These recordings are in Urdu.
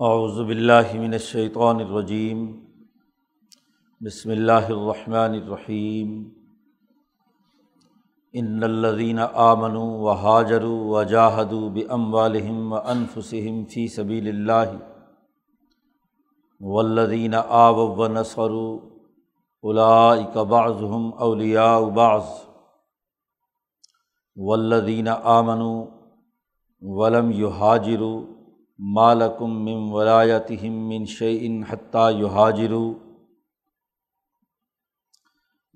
اعوذ باللہ من الشیطان الرجیم، بسم اللہ الرحمن الرحیم۔ ان الذین آمنوا وهاجروا وجاهدوا باموالهم وانفسهم في سبیل اللہ۔ والذین آووا ونصروا اولئک بعضهم اولیاء بعض۔ والذین آمنوا ولم يهاجروا مالکم مم ولایتہم من شعین حتیٰ یحاجرو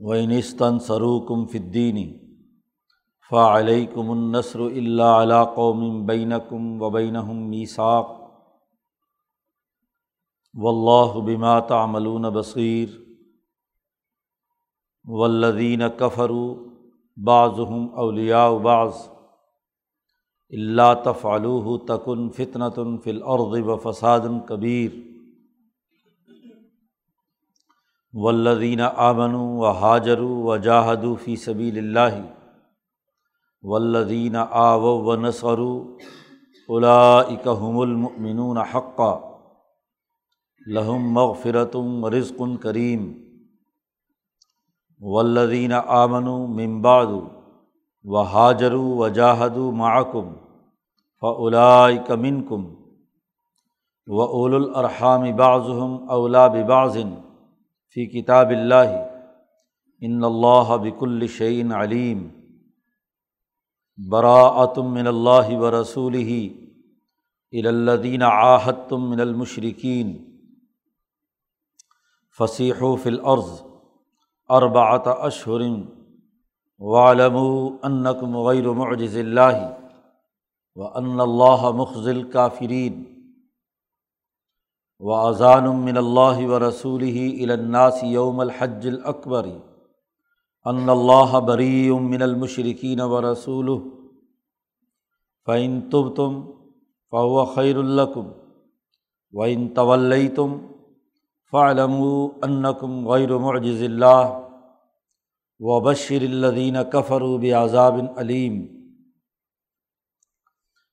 وینستن سروکم فدینی فعلیکم النصر اللہ علا قوم بینکم و بینہم میثاق واللہ بما تعملون بصیر والذین کفروا بعضهم اولیاء بعض اللہ تفعلوہ تکن فتنۃ فی الارض و فساد کبیر والذین آمنوا و حاجروا و جاہدوا فی سبیل اللہ والذین آووا و نصروا اولئک هم المؤمنون حقا۔ لہم مغفرۃ و رزق کریم والذین آمنوا من بعد و حاجروا و جاہدوا معکم فعلائے کمن کم و اول الرحام بعضم اولا بباظن فی کتاب اللہ ان اللہ بک الشعین علیم براۃم من اللہ و رسول ہی الدین آحتم من المشرقین فصیح و فلعرض اربعۃ اشہرم والم انکم غیر معجز اللہ و ان اللہ مخضل کافرین و اذان من اللہ و رسول ہی الناس یوم الحج الاکبر ان اللہ بری من المشرقین و رسول فعین تب تم فو خیر الکم و ان طول تم فعلم انکم غیر معجز اللہ و بشر الدین کفر عذاب علیم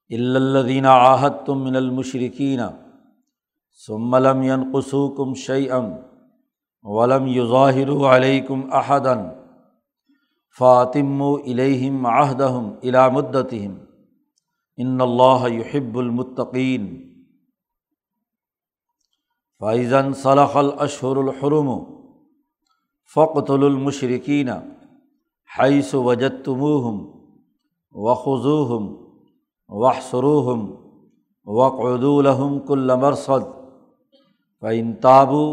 الدین آحت تم من المشرقین سملم قسوکم شعیم ولم یظاہر علیکم احدن فاطم الہم عہدہم الا مدتہم ان اللہ یحب المطقین فائزن صلح الاشہر الحرم فقت المشرقین حیث وجتموہم وخضوہم وحسروہم وقعدولہم کل مرصد فعن تابو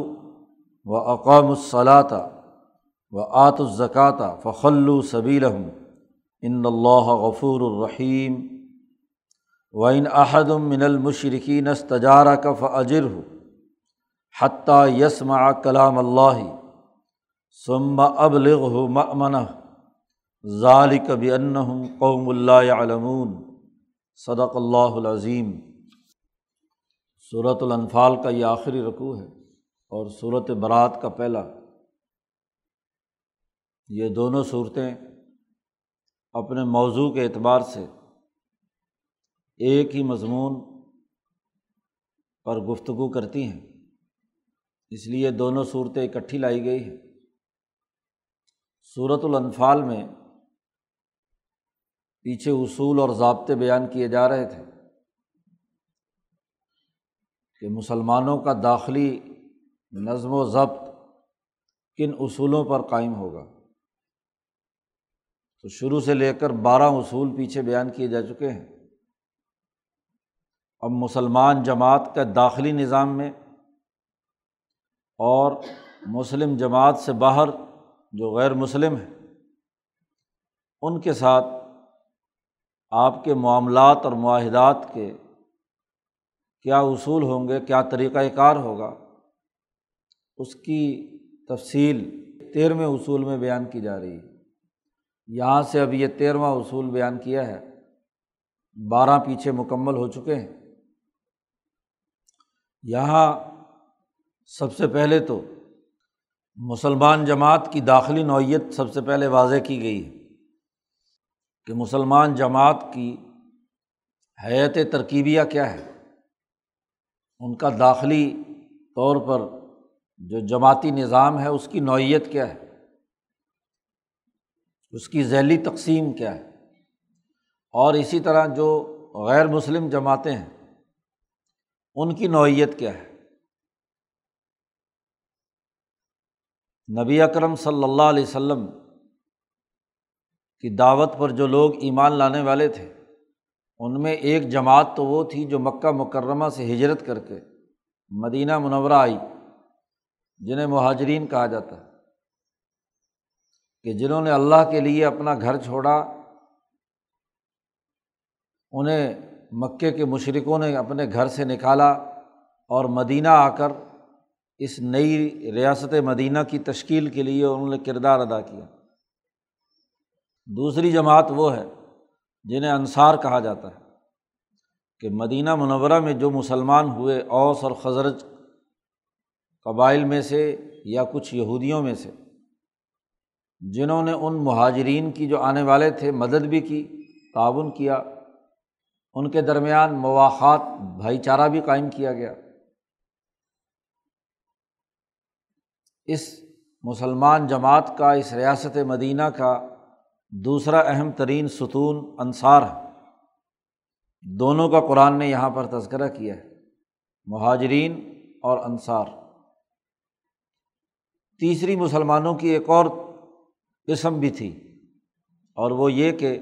و اقام الصلاۃ و آت الزکاتہ فخلو صبیرحم ان اللہ غفور الرحیم و ان احدم من المشرقین استجارہ کف اجر حتیٰ یسما کلام اللہ ثم ابلغ ہو ممن ذالک بنّم قوم اللہ علمون صدق اللہ العظیم. صورت الانفال کا یہ آخری رقوع ہے اور صورت برات کا پہلا. یہ دونوں صورتیں اپنے موضوع کے اعتبار سے ایک ہی مضمون پر گفتگو کرتی ہیں، اس لیے دونوں صورتیں اکٹھی لائی گئی ہیں۔ صورت الانفال میں پیچھے اصول اور ضابطے بیان کیے جا رہے تھے کہ مسلمانوں کا داخلی نظم و ضبط کن اصولوں پر قائم ہوگا۔ تو شروع سے لے کر بارہ اصول پیچھے بیان کیے جا چکے ہیں۔ اب مسلمان جماعت کا داخلی نظام میں اور مسلم جماعت سے باہر جو غیر مسلم ہیں، ان کے ساتھ آپ کے معاملات اور معاہدات کے کیا اصول ہوں گے، کیا طریقۂ کار ہوگا، اس کی تفصیل تیرہویں اصول میں بیان کی جا رہی ہے۔ یہاں سے اب یہ تیرواں اصول بیان کیا ہے، بارہ پیچھے مکمل ہو چکے ہیں۔ یہاں سب سے پہلے تو مسلمان جماعت کی داخلی نوعیت سب سے پہلے واضح کی گئی ہے کہ مسلمان جماعت کی حیت ترکیبیہ کیا ہے۔ ان کا داخلی طور پر جو جماعتی نظام ہے، اس کی نوعیت کیا ہے؟ اس کی ذیلی تقسیم کیا ہے؟ اور اسی طرح جو غیر مسلم جماعتیں ہیں، ان کی نوعیت کیا ہے؟ نبی اکرم صلی اللہ علیہ وسلم کی دعوت پر جو لوگ ایمان لانے والے تھے، ان میں ایک جماعت تو وہ تھی جو مکہ مکرمہ سے ہجرت کر کے مدینہ منورہ آئی، جنہیں مہاجرین کہا جاتا ہے کہ جنہوں نے اللہ کے لیے اپنا گھر چھوڑا، انہیں مکے کے مشرقوں نے اپنے گھر سے نکالا اور مدینہ آ کر اس نئی ریاست مدینہ کی تشکیل کے لیے انہوں نے کردار ادا کیا۔ دوسری جماعت وہ ہے جنہیں انصار کہا جاتا ہے کہ مدینہ منورہ میں جو مسلمان ہوئے اوس اور خزرج قبائل میں سے یا کچھ یہودیوں میں سے، جنہوں نے ان مہاجرین کی جو آنے والے تھے مدد بھی کی، تعاون کیا، ان کے درمیان مواقعات، بھائی چارہ بھی قائم کیا گیا۔ اس مسلمان جماعت کا، اس ریاست مدینہ کا دوسرا اہم ترین ستون انصار ہے۔ دونوں کا قرآن نے یہاں پر تذکرہ کیا ہے، مہاجرین اور انصار۔ تیسری مسلمانوں کی ایک اور قسم بھی تھی، اور وہ یہ کہ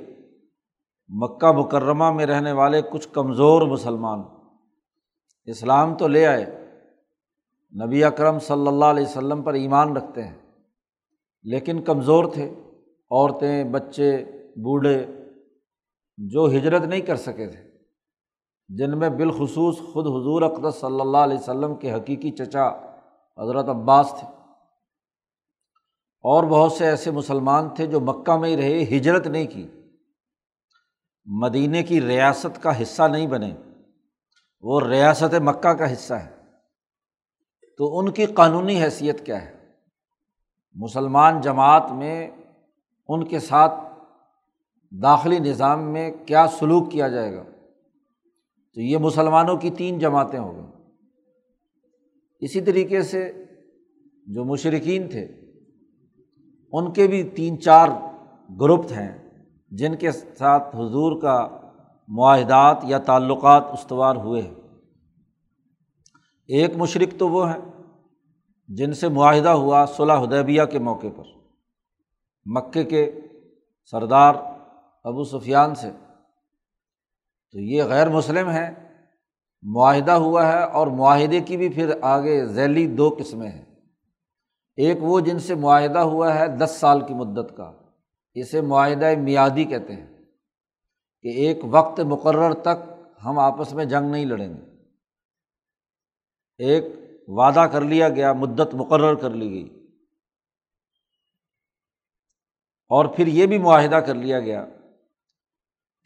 مکہ مکرمہ میں رہنے والے کچھ کمزور مسلمان اسلام تو لے آئے نبی اکرم صلی اللہ علیہ وسلم پر ایمان رکھتے ہیں، لیکن کمزور تھے، عورتیں، بچے، بوڑھے، جو ہجرت نہیں کر سکے تھے، جن میں بالخصوص خود حضور اقدس صلی اللہ علیہ وسلم کے حقیقی چچا حضرت عباس تھے۔ اور بہت سے ایسے مسلمان تھے جو مکہ میں ہی رہے، ہجرت نہیں کی۔ مدینہ کی ریاست کا حصہ نہیں بنے، وہ ریاست مکہ کا حصہ ہے۔ تو ان کی قانونی حیثیت کیا ہے؟ مسلمان جماعت میں ان کے ساتھ داخلی نظام میں کیا سلوک کیا جائے گا؟ تو یہ مسلمانوں کی تین جماعتیں ہو گئیں۔ اسی طریقے سے جو مشرقین تھے، ان کے بھی تین چار گروپ ہیں، جن کے ساتھ حضور کا معاہدات یا تعلقات استوار ہوئے ہیں۔ ایک مشرق تو وہ ہیں جن سے معاہدہ ہوا صلاح حدیبیہ کے موقع پر مکے کے سردار ابو سفیان سے۔ تو یہ غیر مسلم ہیں، معاہدہ ہوا ہے اور معاہدے کی بھی پھر آگے ذیلی دو قسمیں ہیں۔ ایک وہ جن سے معاہدہ ہوا ہے دس سال کی مدت کا، اسے معاہدہ میادی کہتے ہیں کہ ایک وقت مقرر تک ہم آپس میں جنگ نہیں لڑیں گے۔ ایک وعدہ کر لیا گیا، مدت مقرر کر لی گئی۔ اور پھر یہ بھی معاہدہ کر لیا گیا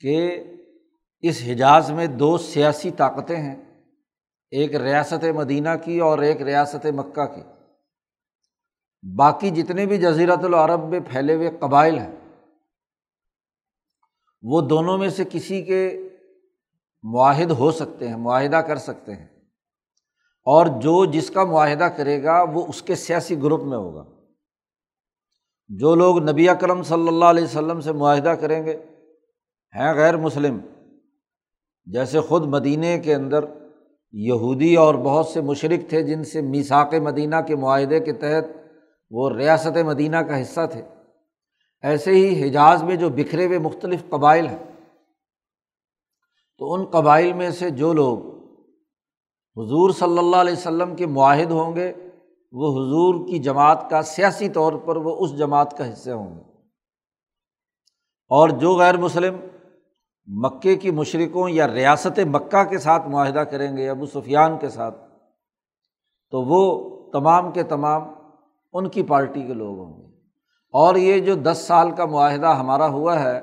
کہ اس حجاز میں دو سیاسی طاقتیں ہیں، ایک ریاست مدینہ کی اور ایک ریاست مکہ کی۔ باقی جتنے بھی جزیرت العرب میں پھیلے ہوئے قبائل ہیں، وہ دونوں میں سے کسی کے معاہد ہو سکتے ہیں، معاہدہ کر سکتے ہیں۔ اور جو جس کا معاہدہ کرے گا وہ اس کے سیاسی گروپ میں ہوگا۔ جو لوگ نبی اکرم صلی اللہ علیہ وسلم سے معاہدہ کریں گے ہیں غیر مسلم۔ جیسے خود مدینہ کے اندر یہودی اور بہت سے مشرق تھے جن سے میساک مدینہ کے معاہدے کے تحت وہ ریاست مدینہ کا حصہ تھے۔ ایسے ہی حجاز میں جو بکھرے ہوئے مختلف قبائل ہیں۔ تو ان قبائل میں سے جو لوگ حضور صلی اللہ علیہ وسلم کے معاہد ہوں گے، وہ حضور کی جماعت کا سیاسی طور پر وہ اس جماعت کا حصہ ہوں گے۔ اور جو غیر مسلم مکے کی مشرقوں یا ریاست مکہ کے ساتھ معاہدہ کریں گے، ابو سفیان کے ساتھ، تو وہ تمام کے تمام ان کی پارٹی کے لوگ ہوں گے۔ اور یہ جو دس سال کا معاہدہ ہمارا ہوا ہے،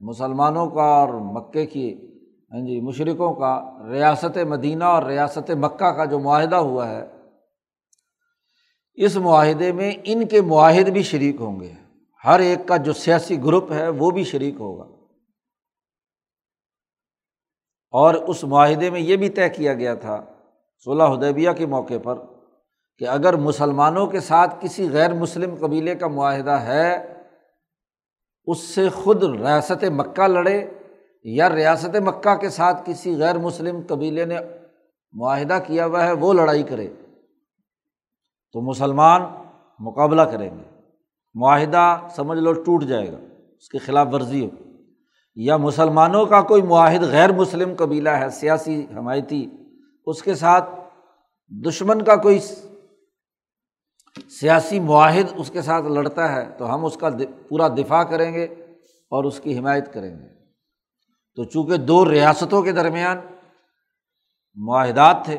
مسلمانوں کا اور مکے کی ہاں جی مشرقوں کا ریاست مدینہ اور ریاست مکہ کا جو معاہدہ ہوا ہے، اس معاہدے میں ان کے معاہد بھی شریک ہوں گے۔ ہر ایک کا جو سیاسی گروپ ہے، وہ بھی شریک ہوگا۔ اور اس معاہدے میں یہ بھی طے کیا گیا تھا، صلح حدیبیہ کے موقع پر، کہ اگر مسلمانوں کے ساتھ کسی غیر مسلم قبیلے کا معاہدہ ہے، اس سے خود ریاست مکہ لڑے یا ریاست مکہ کے ساتھ کسی غیر مسلم قبیلے نے معاہدہ کیا ہوا ہے، وہ لڑائی کرے۔ تو مسلمان مقابلہ کریں گے۔ معاہدہ سمجھ لو ٹوٹ جائے گا، اس کی خلاف ورزی ہو یا مسلمانوں کا کوئی معاہد غیر مسلم قبیلہ ہے، سیاسی حمایتی، اس کے ساتھ دشمن کا کوئی سیاسی معاہد اس کے ساتھ لڑتا ہے، تو ہم اس کا پورا دفاع کریں گے اور اس کی حمایت کریں گے۔ تو چونکہ دو ریاستوں کے درمیان معاہدات تھے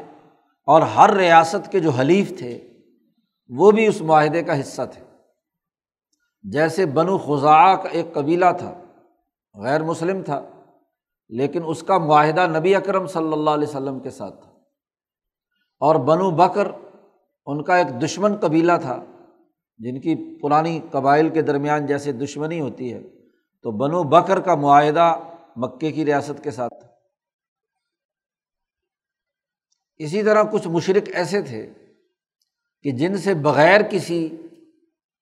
اور ہر ریاست کے جو حلیف تھے، وہ بھی اس معاہدے کا حصہ تھے۔ جیسے بنو خزا کا ایک قبیلہ تھا، غیر مسلم تھا، لیکن اس کا معاہدہ نبی اکرم صلی اللہ علیہ وسلم کے ساتھ تھا۔ اور بنو بکر ان کا ایک دشمن قبیلہ تھا، جن کی پرانی قبائل کے درمیان جیسے دشمنی ہوتی ہے، تو بنو بکر کا معاہدہ مکے کی ریاست کے ساتھ۔ اسی طرح کچھ مشرق ایسے تھے کہ جن سے بغیر کسی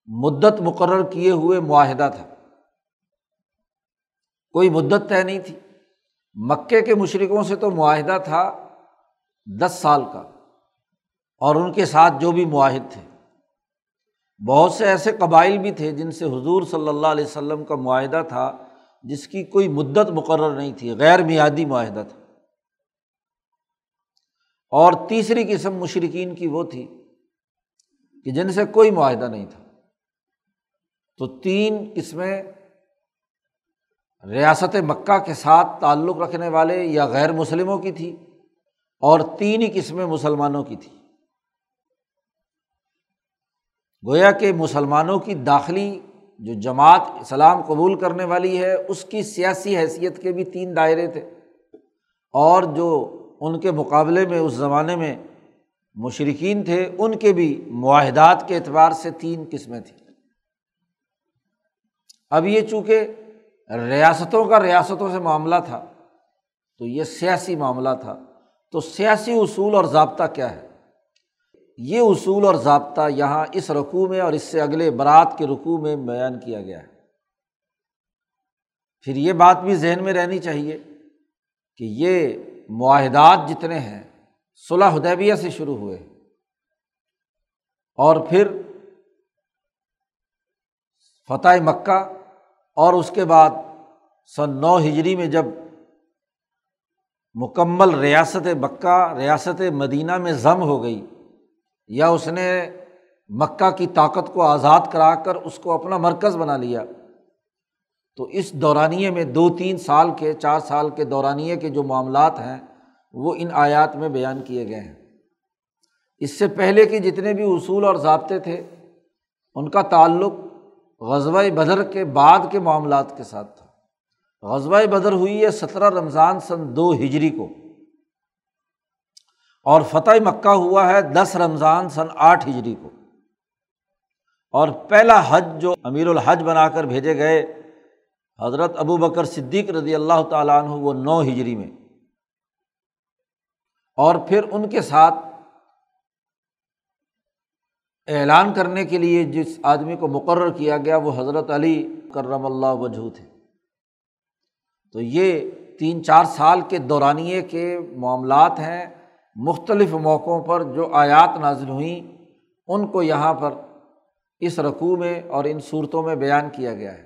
مدت مقرر کیے ہوئے معاہدہ تھا۔ کوئی مدت طے نہیں تھی۔ مکے کے مشرقوں سے تو معاہدہ تھا دس سال کا اور ان کے ساتھ جو بھی معاہد تھے۔ بہت سے ایسے قبائل بھی تھے جن سے حضور صلی اللہ علیہ وسلم کا معاہدہ تھا جس کی کوئی مدت مقرر نہیں تھی، غیر میادی معاہدہ تھا۔ اور تیسری قسم مشرقین کی وہ تھی کہ جن سے کوئی معاہدہ نہیں تھا۔ تو تین قسمیں ریاست مکہ کے ساتھ تعلق رکھنے والے یا غیر مسلموں کی تھی اور تین ہی قسمیں مسلمانوں کی تھی۔ گویا کہ مسلمانوں کی داخلی جو جماعت اسلام قبول کرنے والی ہے، اس کی سیاسی حیثیت کے بھی تین دائرے تھے۔ اور جو ان کے مقابلے میں، اس زمانے میں مشرقین تھے، ان کے بھی معاہدات کے اعتبار سے تین قسمیں تھیں۔ اب یہ چونکہ ریاستوں کا ریاستوں سے معاملہ تھا، تو یہ سیاسی معاملہ تھا۔ تو سیاسی اصول اور ضابطہ کیا ہے؟ یہ اصول اور ضابطہ یہاں اس رقوع میں اور اس سے اگلے برات کے رقوع میں بیان کیا گیا ہے۔ پھر یہ بات بھی ذہن میں رہنی چاہیے کہ یہ معاہدات جتنے ہیں صلاح حدیبیہ سے شروع ہوئے۔ اور پھر فتح مکہ اور اس کے بعد سن نو ہجری میں جب مکمل ریاست مکہ، ریاست مدینہ میں ضم ہو گئی یا اس نے مکہ کی طاقت کو آزاد کرا کر اس کو اپنا مرکز بنا لیا۔ تو اس دورانیے میں دو تین سال کے، چار سال کے دورانیے کے جو معاملات ہیں، وہ ان آیات میں بیان کیے گئے ہیں۔ اس سے پہلے کے جتنے بھی اصول اور ضابطے تھے، ان کا تعلق غزوہ بدر کے بعد کے معاملات کے ساتھ تھا۔ غزوہ بدر ہوئی ہے سترہ رمضان سن دو ہجری کو۔ اور فتح مکہ ہوا ہے دس رمضان سن آٹھ ہجری کو۔ اور پہلا حج جو امیر الحج بنا کر بھیجے گئے حضرت ابو بکر صدیق رضی اللہ تعالیٰ عنہ وہ نو ہجری میں۔ اور پھر ان کے ساتھ اعلان کرنے کے لیے جس آدمی کو مقرر کیا گیا وہ حضرت علی کرم اللہ وجہ تھے۔ تو یہ تین چار سال کے دورانیے کے معاملات ہیں۔ مختلف موقعوں پر جو آیات نازل ہوئیں، ان کو یہاں پر اس رقوع میں اور ان صورتوں میں بیان کیا گیا ہے۔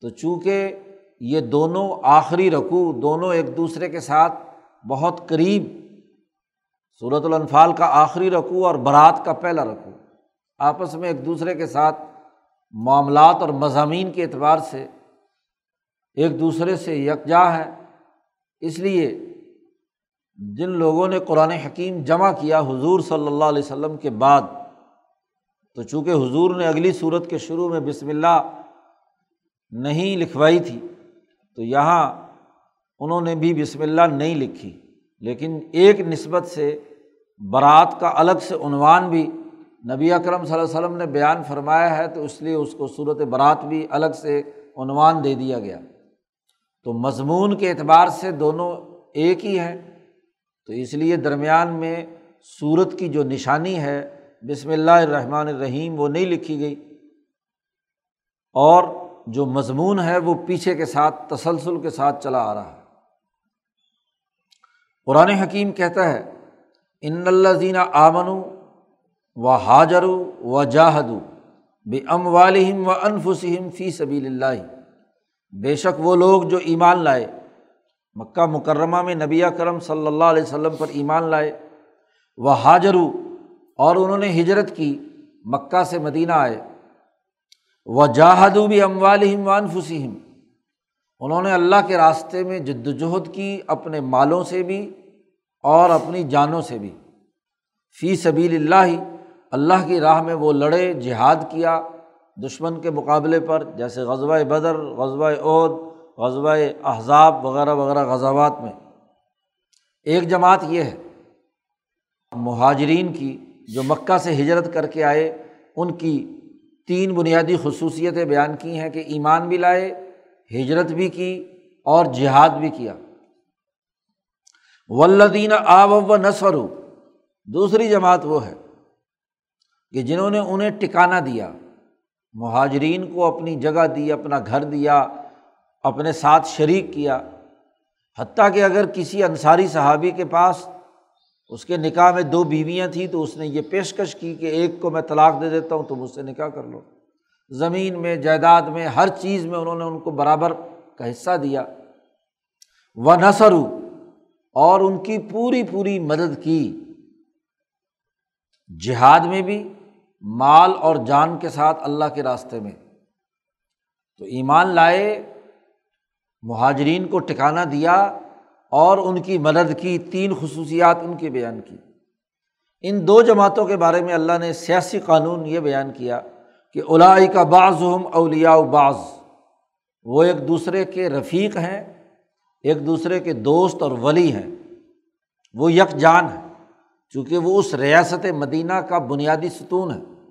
تو چونکہ یہ دونوں آخری رقوع دونوں ایک دوسرے کے ساتھ بہت قریب صورت الانفال کا آخری رقوع اور برات کا پہلا رقوع آپس میں ایک دوسرے کے ساتھ معاملات اور مضامین کے اعتبار سے ایک دوسرے سے یکجا ہے، اس لیے جن لوگوں نے قرآن حکیم جمع کیا حضور صلی اللہ علیہ وسلم کے بعد، تو چونکہ حضور نے اگلی صورت کے شروع میں بسم اللہ نہیں لکھوائی تھی، تو یہاں انہوں نے بھی بسم اللہ نہیں لکھی۔ لیکن ایک نسبت سے برات کا الگ سے عنوان بھی نبی اکرم صلی اللہ علیہ وسلم نے بیان فرمایا ہے، تو اس لیے اس کو صورت برات بھی الگ سے عنوان دے دیا گیا۔ تو مضمون کے اعتبار سے دونوں ایک ہی ہیں۔ تو اس لیے درمیان میں صورت کی جو نشانی ہے، بسم اللہ الرحمٰن الرحیم، وہ نہیں لکھی گئی۔ اور جو مضمون ہے، وہ پیچھے کے ساتھ، تسلسل کے ساتھ چلا آ رہا ہے۔ قرآن حکیم کہتا ہے، ان اللہ زینہ آمن و حاجر و جاہد بے ام والم و انفسم فی سبیل اللہ۔ بے شک وہ لوگ جو ایمان لائے مکہ مکرمہ میں نبی کرم صلی اللہ علیہ وسلم پر ایمان لائے، وہ حاجرو اور انہوں نے ہجرت کی، مکہ سے مدینہ آئے۔ وہ جاہدو بھی ام والم و انفسم انہوں نے اللہ کے راستے میں جد وجہد کی اپنے مالوں سے بھی اور اپنی جانوں سے بھی۔ فی سبیل اللہ اللہ کی راہ میں وہ لڑے، جہاد کیا، دشمن کے مقابلے پر، جیسے غزبۂ بدر غزبۂ عہد غزبۂ احزاب وغیرہ وغیرہ غزوات میں۔ ایک جماعت یہ ہے، مہاجرین کی جو مکہ سے ہجرت کر کے آئے، ان کی تین بنیادی خصوصیتیں بیان کی ہیں کہ ایمان بھی لائے، ہجرت بھی کی اور جہاد بھی کیا۔ ولدین آب و نسر دوسری جماعت وہ ہے کہ جنہوں نے انہیں ٹکانا دیا، مہاجرین کو اپنی جگہ دی، اپنا گھر دیا اپنے ساتھ شریک کیا، حتیٰ کہ اگر کسی انصاری صحابی کے پاس اس کے نکاح میں دو بیویاں تھیں تو اس نے یہ پیشکش کی کہ ایک کو میں طلاق دے دیتا ہوں تو مجھ سے نکاح کر لو۔ زمین میں، جائیداد میں، ہر چیز میں انہوں نے ان کو برابر کا حصہ دیا۔ و نثرو اور ان کی پوری پوری مدد کی۔ جہاد میں بھی، مال اور جان کے ساتھ اللہ کے راستے میں۔ تو ایمان لائے مہاجرین کو ٹکانا دیا اور ان کی مدد کی، تین خصوصیات ان کی بیان کی۔ ان دو جماعتوں کے بارے میں اللہ نے سیاسی قانون یہ بیان کیا کہ الائی کا بعض ہم اولیا بعض۔ وہ ایک دوسرے کے رفیق ہیں، ایک دوسرے کے دوست اور ولی ہیں۔ وہ یک جان ہے چونکہ وہ اس ریاست مدینہ کا بنیادی ستون ہے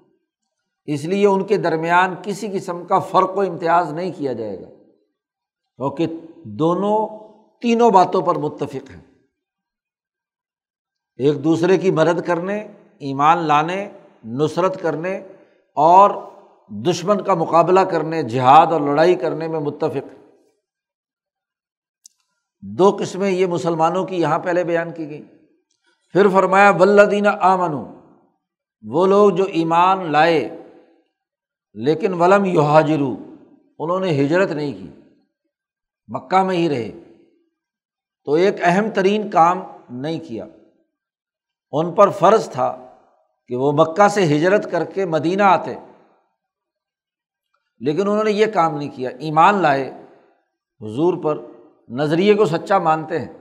اس لیے ان کے درمیان کسی قسم کا فرق و امتیاز نہیں کیا جائے گا۔ کیونکہ دونوں تینوں باتوں پر متفق ہیں۔ ایک دوسرے کی مدد کرنے، ایمان لانے، نصرت کرنے اور دشمن کا مقابلہ کرنے، جہاد اور لڑائی کرنے میں متفق دو قسمیں یہ مسلمانوں کی یہاں پہلے بیان کی گئی پھر فرمایا ولدین آمن وہ لوگ جو ایمان لائے، لیکن ولم یو حاجرو انہوں نے ہجرت نہیں کی۔ مکہ میں ہی رہے۔ تو ایک اہم ترین کام نہیں کیا۔ ان پر فرض تھا کہ وہ مکہ سے ہجرت کر کے مدینہ آتے۔ لیکن انہوں نے یہ کام نہیں کیا۔ ایمان لائے۔ حضور پر نظریے کو سچا مانتے ہیں۔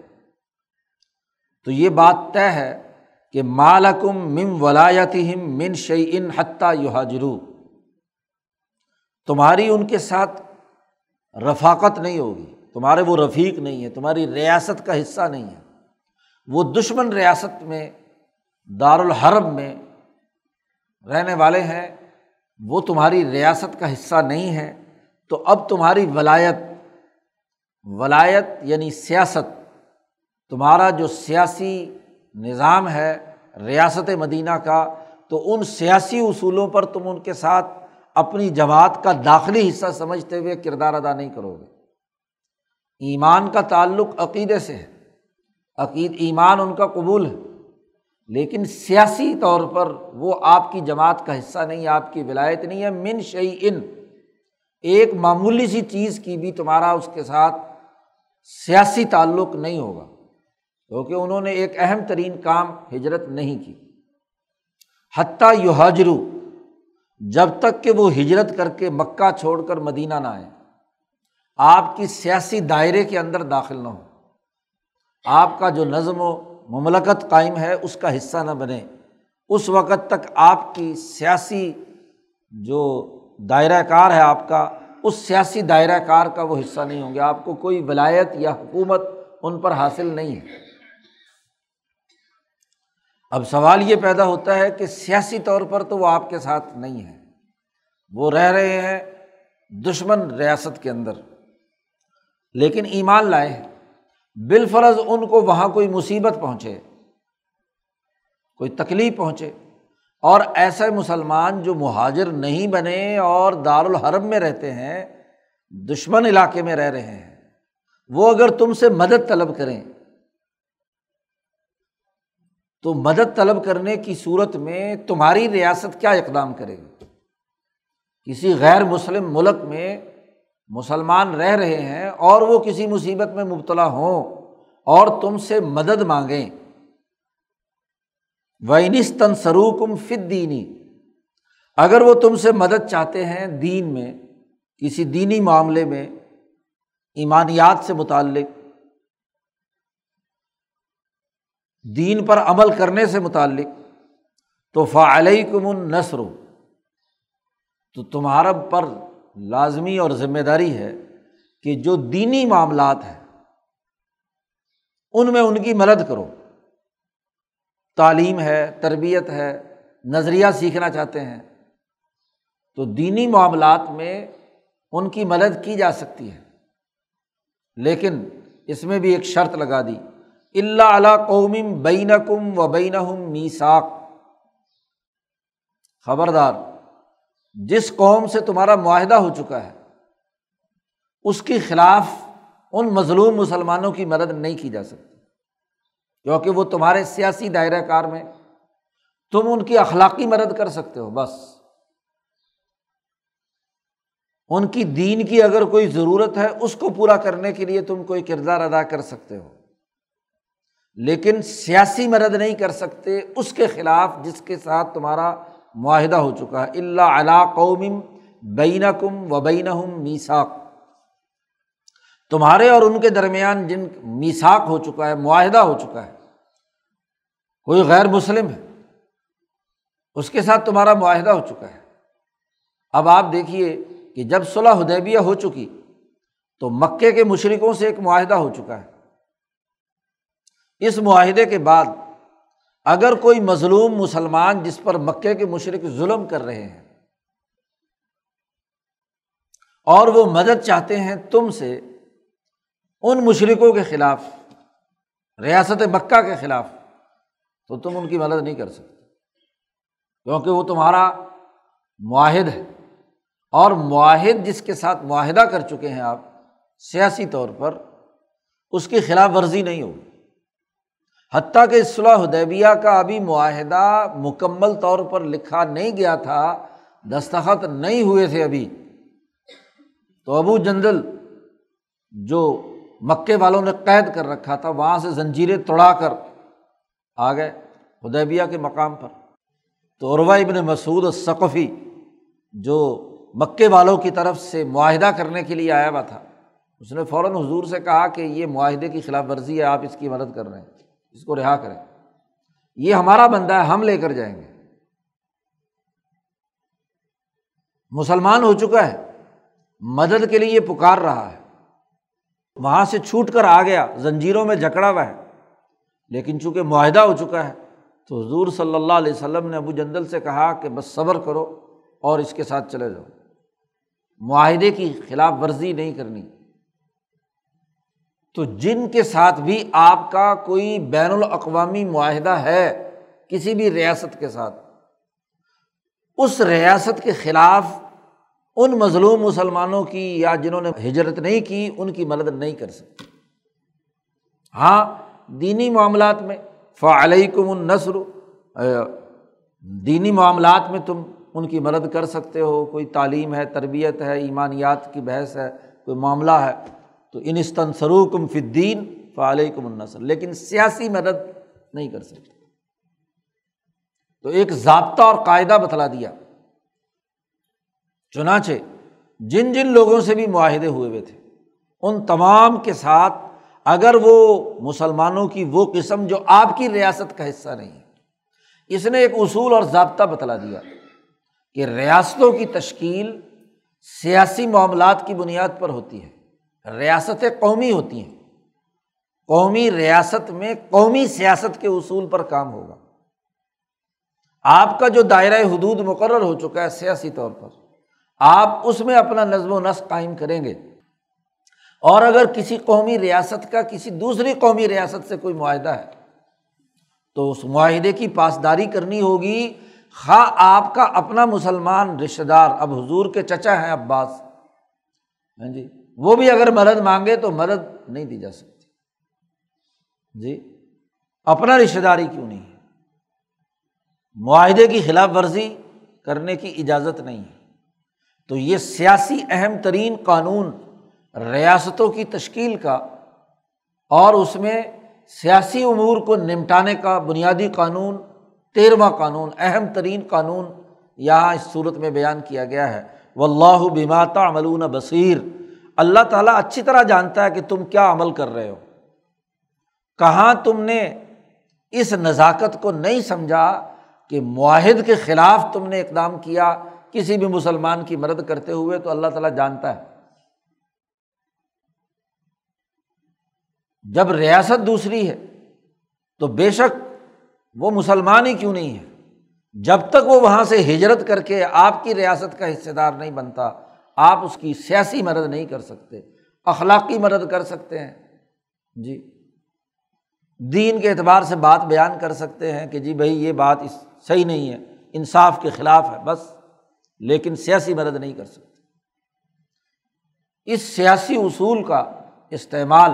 تو یہ بات طے ہے کہ مالکم مم ولایتی من شعی ان حتیٰ یو تمہاری ان کے ساتھ رفاقت نہیں ہوگی۔ تمہارے وہ رفیق نہیں ہے تمہاری ریاست کا حصہ نہیں ہے وہ دشمن ریاست میں، دارالحرب میں رہنے والے ہیں، وہ تمہاری ریاست کا حصہ نہیں ہے تو اب تمہاری ولایت ولایت یعنی سیاست، تمہارا جو سیاسی نظام ہے، ریاست مدینہ کا، تو ان سیاسی اصولوں پر تم ان کے ساتھ اپنی جماعت کا داخلی حصہ سمجھتے ہوئے کردار ادا نہیں کرو گے۔ ایمان کا تعلق عقیدے سے ہے۔ عقید ایمان ان کا قبول ہے۔ لیکن سیاسی طور پر وہ آپ کی جماعت کا حصہ نہیں، آپ کی ولایت نہیں ہے۔ من شعی ان ایک معمولی سی چیز کی بھی تمہارا اس کے ساتھ سیاسی تعلق نہیں ہوگا۔ کیونکہ انہوں نے ایک اہم ترین کام ہجرت نہیں کی۔ حتیٰ یو حاجرو جب تک کہ وہ ہجرت کر کے مکہ چھوڑ کر مدینہ نہ آئے۔ آپ کی سیاسی دائرے کے اندر داخل نہ ہو۔ آپ کا جو نظم و مملکت قائم ہے، اس کا حصہ نہ بنے۔ اس وقت تک آپ کی سیاسی جو دائرۂ کار ہے آپ کا، اس سیاسی دائرۂ کار کا وہ حصہ نہیں ہوں گے۔ آپ کو کوئی ولایت یا حکومت ان پر حاصل نہیں ہے۔ اب سوال یہ پیدا ہوتا ہے کہ سیاسی طور پر تو وہ آپ کے ساتھ نہیں ہے۔ وہ رہ رہے ہیں دشمن ریاست کے اندر۔ لیکن ایمان لائے ہیں بالفرض ان کو وہاں کوئی مصیبت پہنچے، کوئی تکلیف پہنچے۔ اور ایسے مسلمان جو مہاجر نہیں بنے اور دارالحرم میں رہتے ہیں، دشمن علاقے میں رہ رہے ہیں، وہ اگر تم سے مدد طلب کریں، تو مدد طلب کرنے کی صورت میں تمہاری ریاست کیا اقدام کرے گی؟ کسی غیر مسلم ملک میں مسلمان رہ رہے ہیں اور وہ کسی مصیبت میں مبتلا ہوں اور تم سے مدد مانگیں۔ وینستن سروکم فت دینی اگر وہ تم سے مدد چاہتے ہیں دین میں، کسی دینی معاملے میں، ایمانیات سے متعلق، دین پر عمل کرنے سے متعلق، تو فعلی کم النثر تو تمہارا پر لازمی اور ذمہ داری ہے کہ جو دینی معاملات ہیں، ان میں ان کی مدد کرو۔ تعلیم ہے، تربیت ہے، نظریہ سیکھنا چاہتے ہیں۔ تو دینی معاملات میں ان کی مدد کی جا سکتی ہے۔ لیکن اس میں بھی ایک شرط لگا دی۔ اللہ علیہ قومم بین کم و بین میساک خبردار۔ جس قوم سے تمہارا معاہدہ ہو چکا ہے، اس کے خلاف ان مظلوم مسلمانوں کی مدد نہیں کی جا سکتی، کیونکہ وہ تمہارے سیاسی دائرۂ کار میں، تم ان کی اخلاقی مدد کر سکتے ہو، بس۔ ان کی دین کی اگر کوئی ضرورت ہے، اس کو پورا کرنے کے لیے تم کوئی کردار ادا کر سکتے ہو۔ لیکن سیاسی مدد نہیں کر سکتے، اس کے خلاف جس کے ساتھ تمہارا معاہدہ ہو چکا ہے۔ اللہ علا قوم بین کم و بین میساک تمہارے اور ان کے درمیان جن میساک ہو چکا ہے، معاہدہ ہو چکا ہے، کوئی غیر مسلم ہے، اس کے ساتھ تمہارا معاہدہ ہو چکا ہے۔ اب آپ دیکھیے کہ جب صلاح حدیبیہ ہو چکی تو مکے کے مشرقوں سے ایک معاہدہ ہو چکا ہے۔ اس معاہدے کے بعد اگر کوئی مظلوم مسلمان جس پر مکے کے مشرق ظلم کر رہے ہیں اور وہ مدد چاہتے ہیں تم سے، ان مشرقوں کے خلاف، ریاست مکہ کے خلاف، تو تم ان کی مدد نہیں کر سکتے۔ کیونکہ وہ تمہارا معاہد ہے۔ اور معاہد جس کے ساتھ معاہدہ کر چکے ہیں آپ، سیاسی طور پر، اس کی خلاف ورزی نہیں ہوگی۔ حتیٰ کہ صلاح حدیبیہ کا ابھی معاہدہ مکمل طور پر لکھا نہیں گیا تھا، دستخط نہیں ہوئے تھے ابھی۔ تو ابو جندل جو مکے والوں نے قید کر رکھا تھا، وہاں سے زنجیریں توڑا کر آ گئے حدیبیہ کے مقام پر۔ تو عروا ابن مسعود ثقفی جو مکے والوں کی طرف سے معاہدہ کرنے کے لیے آیا ہوا تھا، اس نے فوراً حضور سے کہا کہ یہ معاہدے کی خلاف ورزی ہے، آپ اس کی مدد کر رہے ہیں۔ اس کو رہا کریں۔ یہ ہمارا بندہ ہے، ہم لے کر جائیں گے۔ مسلمان ہو چکا ہے، مدد کے لیے یہ پکار رہا ہے۔ وہاں سے چھوٹ کر آ گیا، زنجیروں میں جکڑا ہوا ہے۔ لیکن چونکہ معاہدہ ہو چکا ہے، تو حضور صلی اللہ علیہ وسلم نے ابو جندل سے کہا کہ بس صبر کرو اور اس کے ساتھ چلے جاؤ۔ معاہدے کی خلاف ورزی نہیں کرنی۔ تو جن کے ساتھ بھی آپ کا کوئی بین الاقوامی معاہدہ ہے، کسی بھی ریاست کے ساتھ، اس ریاست کے خلاف ان مظلوم مسلمانوں کی یا جنہوں نے ہجرت نہیں کی، ان کی مدد نہیں کر سکتے۔ ہاں دینی معاملات میں فعلیکم النصر، دینی معاملات میں تم ان کی مدد کر سکتے ہو، کوئی تعلیم ہے، تربیت ہے، ایمانیات کی بحث ہے، کوئی معاملہ ہے۔ تو انستن سروکم فدین فعلیکم النصر، لیکن سیاسی مدد نہیں کر سکتے۔ تو ایک ضابطہ اور قاعدہ بتلا دیا۔ چنانچہ جن جن لوگوں سے بھی معاہدے ہوئے ہوئے تھے، ان تمام کے ساتھ اگر وہ مسلمانوں کی وہ قسم جو آپ کی ریاست کا حصہ نہیں ہے، اس نے ایک اصول اور ضابطہ بتلا دیا کہ ریاستوں کی تشکیل سیاسی معاملات کی بنیاد پر ہوتی ہے۔ ریاستیں قومی ہوتی ہیں۔ قومی ریاست میں قومی سیاست کے اصول پر کام ہوگا۔ آپ کا جو دائرۂ حدود مقرر ہو چکا ہے سیاسی طور پر، آپ اس میں اپنا نظم و نسق قائم کریں گے۔ اور اگر کسی قومی ریاست کا کسی دوسری قومی ریاست سے کوئی معاہدہ ہے، تو اس معاہدے کی پاسداری کرنی ہوگی۔ خواہ آپ کا اپنا مسلمان رشتے دار، اب حضور کے چچا ہیں عباس۔ ہاں جی؟ وہ بھی اگر مدد مانگے تو مدد نہیں دی جا سکتی۔ جی اپنا رشتے داری کیوں نہیں؟ ہے معاہدے کی خلاف ورزی کرنے کی اجازت نہیں۔ ہے تو یہ سیاسی اہم ترین قانون ریاستوں کی تشکیل کا اور اس میں سیاسی امور کو نمٹانے کا بنیادی قانون، تیرواں قانون، اہم ترین قانون یہاں اس صورت میں بیان کیا گیا ہے۔ و اللہ بماتا عملون بصیر اللہ تعالیٰ اچھی طرح جانتا ہے کہ تم کیا عمل کر رہے ہو۔ کہاں تم نے اس نزاکت کو نہیں سمجھا کہ معاہد کے خلاف تم نے اقدام کیا، کسی بھی مسلمان کی مدد کرتے ہوئے تو اللہ تعالیٰ جانتا ہے۔ جب ریاست دوسری ہے تو بے شک وہ مسلمان ہی کیوں نہیں ہے؟ جب تک وہ وہاں سے ہجرت کر کے آپ کی ریاست کا حصے دار نہیں بنتا آپ اس کی سیاسی مدد نہیں کر سکتے، اخلاقی مدد کر سکتے ہیں۔ جی۔ دین کے اعتبار سے بات بیان کر سکتے ہیں کہ جی بھائی یہ بات اس صحیح نہیں ہے، انصاف کے خلاف ہے، بس۔ لیکن سیاسی مدد نہیں کر سکتے۔ اس سیاسی اصول کا استعمال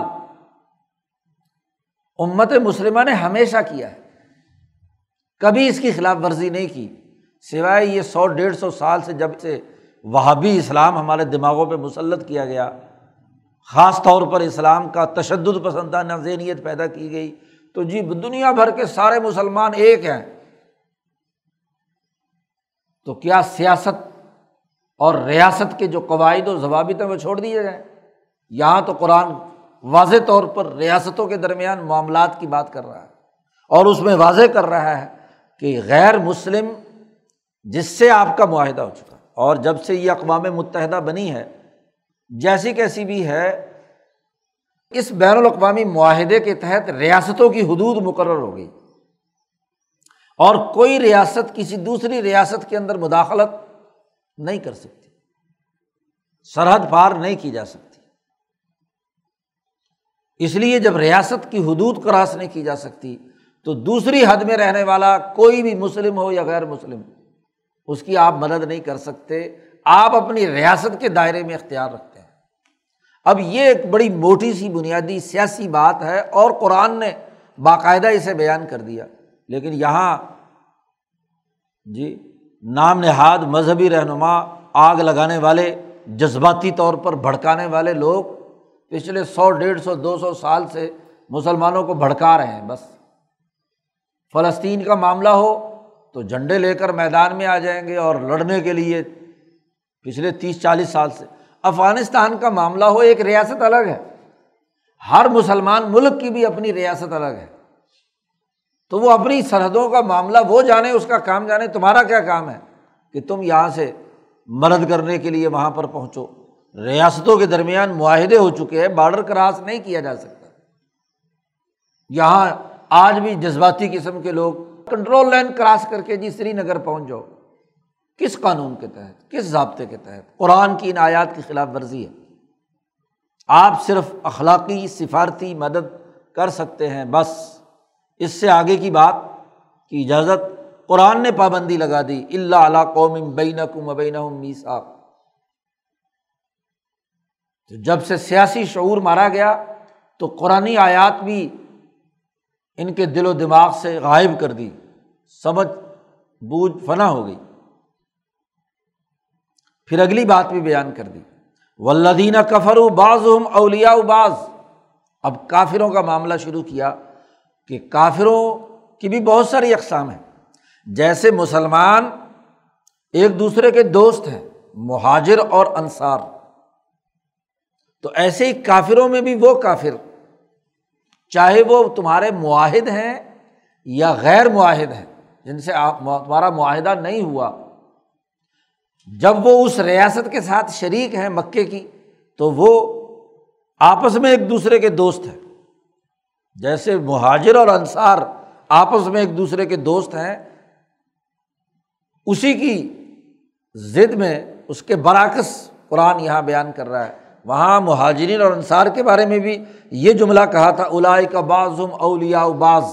امت مسلمہ نے ہمیشہ کیا ہے۔ کبھی اس کی خلاف ورزی نہیں کی، سوائے یہ سو، ڈیڑھ سو سال سے جب سے وہابی اسلام ہمارے دماغوں پہ مسلط کیا گیا۔ خاص طور پر اسلام کا تشدد پسندہ ذہنیت پیدا کی گئی۔ تو جی دنیا بھر کے سارے مسلمان ایک ہیں۔ تو کیا سیاست اور ریاست کے جو قواعد و ضوابط ہیں وہ چھوڑ دیے جائیں یہاں تو قرآن واضح طور پر ریاستوں کے درمیان معاملات کی بات کر رہا ہے اور اس میں واضح کر رہا ہے کہ غیر مسلم، جس سے آپ کا معاہدہ ہو چکا۔ اور جب سے یہ اقوام متحدہ بنی ہے، جیسی کیسی بھی ہے، اس بین الاقوامی معاہدے کے تحت ریاستوں کی حدود مقرر ہو گئی۔ اور کوئی ریاست کسی دوسری ریاست کے اندر مداخلت نہیں کر سکتی۔ سرحد پار نہیں کی جا سکتی۔ اس لیے جب ریاست کی حدود کراس نہیں کی جا سکتی، تو دوسری حد میں رہنے والا کوئی بھی مسلم ہو یا غیر مسلم اس کی آپ مدد نہیں کر سکتے، آپ اپنی ریاست کے دائرے میں اختیار رکھتے ہیں۔ اب یہ ایک بڑی موٹی سی بنیادی سیاسی بات ہے اور قرآن نے باقاعدہ اسے بیان کر دیا۔ لیکن یہاں جی نام نہاد مذہبی رہنما، آگ لگانے والے، جذباتی طور پر بھڑکانے والے لوگ پچھلے سو، ڈیڑھ سو، دو سو سال سے مسلمانوں کو بھڑکا رہے ہیں، بس۔ فلسطین کا معاملہ ہو تو جھنڈے لے کر میدان میں آ جائیں گے اور لڑنے کے لیے پچھلے تیس چالیس سال سے۔ افغانستان کا معاملہ ہو، ایک ریاست الگ ہے۔ ہر مسلمان ملک کی بھی اپنی ریاست الگ ہے۔ تو وہ اپنی سرحدوں کا معاملہ، وہ جانے، اس کا کام جانے۔ تمہارا کیا کام ہے؟ کہ تم یہاں سے مدد کرنے کے لیے وہاں پر پہنچو۔ ریاستوں کے درمیان معاہدے ہو چکے ہیں بارڈر کراس نہیں کیا جا سکتا۔ یہاں آج بھی جذباتی قسم کے لوگ کنٹرول لائن کراس کر کے جی سری نگر پہنچ جاؤ۔ کس قانون کے تحت؟ کس ضابطے کے تحت؟ قرآن کی ان آیات کی خلاف ورزی ہے۔ آپ صرف اخلاقی، سفارتی مدد کر سکتے ہیں، بس۔ اس سے آگے کی بات کی اجازت قرآن نے پابندی لگا دی۔ اللہ علیہ قوم بین مبین میسا تو جب سے سیاسی شعور مارا گیا، تو قرآن آیات بھی ان کے دل و دماغ سے غائب کر دی، سمجھ بوجھ فنا ہو گئی۔ پھر اگلی بات بھی بیان کر دی۔ ولدینہ کفر و بعض ہم اولیا بعض۔ اب کافروں کا معاملہ شروع کیا کہ کافروں کی بھی بہت ساری اقسام ہیں۔ جیسے مسلمان ایک دوسرے کے دوست ہیں، مہاجر اور انصار۔ تو ایسے ہی کافروں میں بھی وہ کافر چاہے وہ تمہارے معاہد ہیں یا غیر معاہد ہیں، جن سے آپ تمہارا معاہدہ نہیں ہوا۔ جب وہ اس ریاست کے ساتھ شریک ہیں مکے کی، تو وہ آپس میں ایک دوسرے کے دوست ہیں۔ جیسے مہاجر اور انصار آپس میں ایک دوسرے کے دوست ہیں، اسی کی ضد میں اس کے برعکس قرآن یہاں بیان کر رہا ہے۔ وہاں مہاجرین اور انصار کے بارے میں بھی یہ جملہ کہا تھا الاائے کا بعض اولیاء بعض۔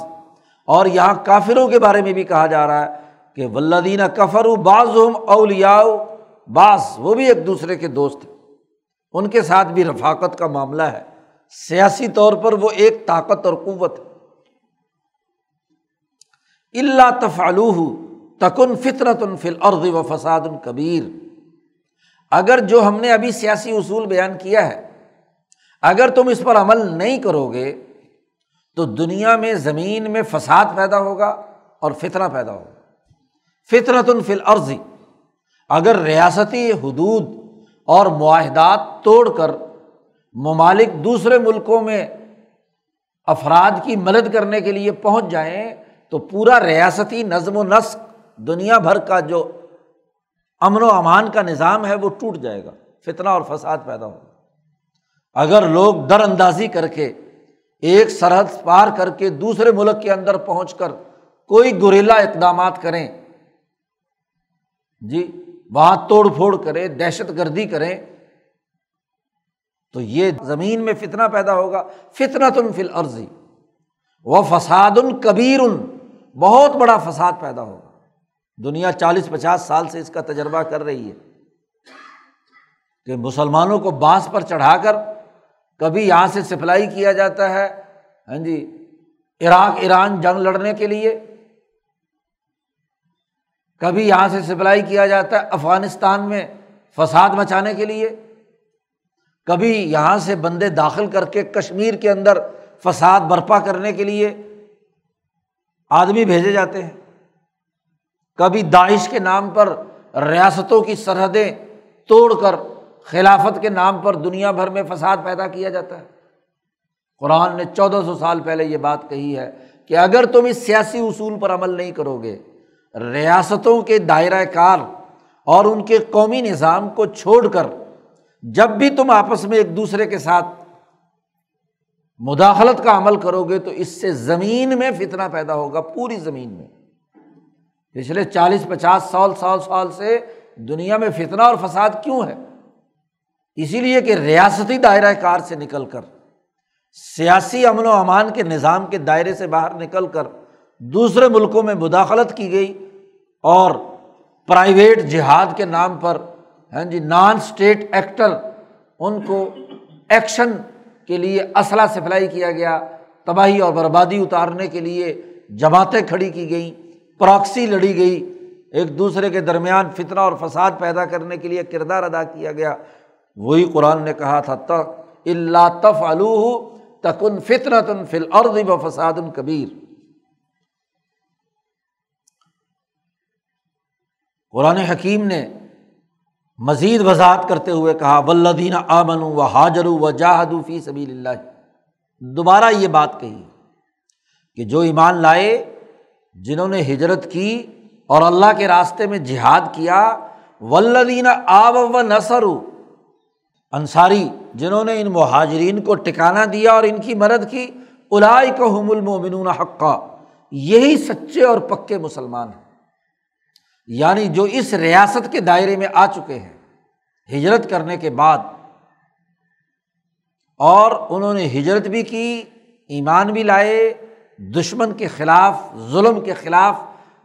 اور یہاں کافروں کے بارے میں بھی کہا جا رہا ہے کہ ولدینہ کفر بعض اولیا بعض۔ وہ بھی ایک دوسرے کے دوست ہیں۔ ان کے ساتھ بھی رفاقت کا معاملہ ہے۔ سیاسی طور پر وہ ایک طاقت اور قوت ہے۔ اللہ تفالو تکن فطرت فل عرض و فساد کبیر۔ اگر جو ہم نے ابھی سیاسی اصول بیان کیا ہے، اگر تم اس پر عمل نہیں کرو گے، تو دنیا میں زمین میں فساد پیدا ہوگا اور فطرہ پیدا ہوگا۔ فطرت فل عرضی اگر ریاستی حدود اور معاہدات توڑ کر ممالک دوسرے ملکوں میں افراد کی مدد کرنے کے لیے پہنچ جائیں، تو پورا ریاستی نظم و نسق دنیا بھر کا جو امن و امان کا نظام ہے وہ ٹوٹ جائے گا، فتنہ اور فساد پیدا ہوگا اگر لوگ در اندازی کر کے ایک سرحد پار کر کے دوسرے ملک کے اندر پہنچ کر کوئی گریلا اقدامات کریں جی وہاں توڑ پھوڑ کرے دہشت گردی کریں، تو یہ زمین میں فتنا پیدا ہوگا۔ فتنا تن فل عرضی وہ فساد ان کبیر ان بہت بڑا فساد پیدا ہوگا۔ دنیا چالیس پچاس سال سے اس کا تجربہ کر رہی ہے کہ مسلمانوں کو بانس پر چڑھا کر کبھی یہاں سے سپلائی کیا جاتا ہے ہاں جی عراق، ایران جنگ لڑنے کے لیے، کبھی یہاں سے سپلائی کیا جاتا ہے افغانستان میں فساد مچانے کے لیے، کبھی یہاں سے بندے داخل کر کے کشمیر کے اندر فساد برپا کرنے کے لیے آدمی بھیجے جاتے ہیں۔ کبھی داعش کے نام پر ریاستوں کی سرحدیں توڑ کر خلافت کے نام پر دنیا بھر میں فساد پیدا کیا جاتا ہے۔ قرآن نے چودہ سو سال پہلے یہ بات کہی ہے کہ اگر تم اس سیاسی اصول پر عمل نہیں کرو گے ریاستوں کے دائرۂ کار اور ان کے قومی نظام کو چھوڑ کر جب بھی تم آپس میں ایک دوسرے کے ساتھ مداخلت کا عمل کرو گے تو اس سے زمین میں فتنا پیدا ہوگا، پوری زمین میں۔ پچھلے چالیس، پچاس سال سال سال سے دنیا میں فتنا اور فساد کیوں ہے؟ اسی لیے کہ ریاستی دائرۂ کار سے نکل کر، سیاسی امن و امان کے نظام کے دائرے سے باہر نکل کر دوسرے ملکوں میں مداخلت کی گئی اور پرائیویٹ جہاد کے نام پر ہاں جی نان اسٹیٹ ایکٹر ان کو ایکشن کے لیے اسلحہ سپلائی کیا گیا، تباہی اور بربادی اتارنے کے لیے جماعتیں کھڑی کی گئیں۔ پراکسی لڑی گئی۔ ایک دوسرے کے درمیان فتنہ اور فساد پیدا کرنے کے لیے کردار ادا کیا گیا۔ وہی قرآن نے کہا تھا تک اللہ تف تکن فتنا تن فل اور فساد کبیر قرآن حکیم نے مزید وضاحت کرتے ہوئے کہا ولدین آمن و حاجر و جاہدو فی سبیل اللہ دوبارہ یہ بات کہی کہ جو ایمان لائے جنہوں نے ہجرت کی اور اللہ کے راستے میں جہاد کیا ولدین آب و نثر انصاری، جنہوں نے ان مہاجرین کو ٹکانا دیا اور ان کی مدد کی الائی کو حم المومنون حقہ یہی سچے اور پکے مسلمان ہیں۔ یعنی جو اس ریاست کے دائرے میں آ چکے ہیں، ہجرت کرنے کے بعد۔ اور انہوں نے ہجرت بھی کی، ایمان بھی لائے دشمن کے خلاف، ظلم کے خلاف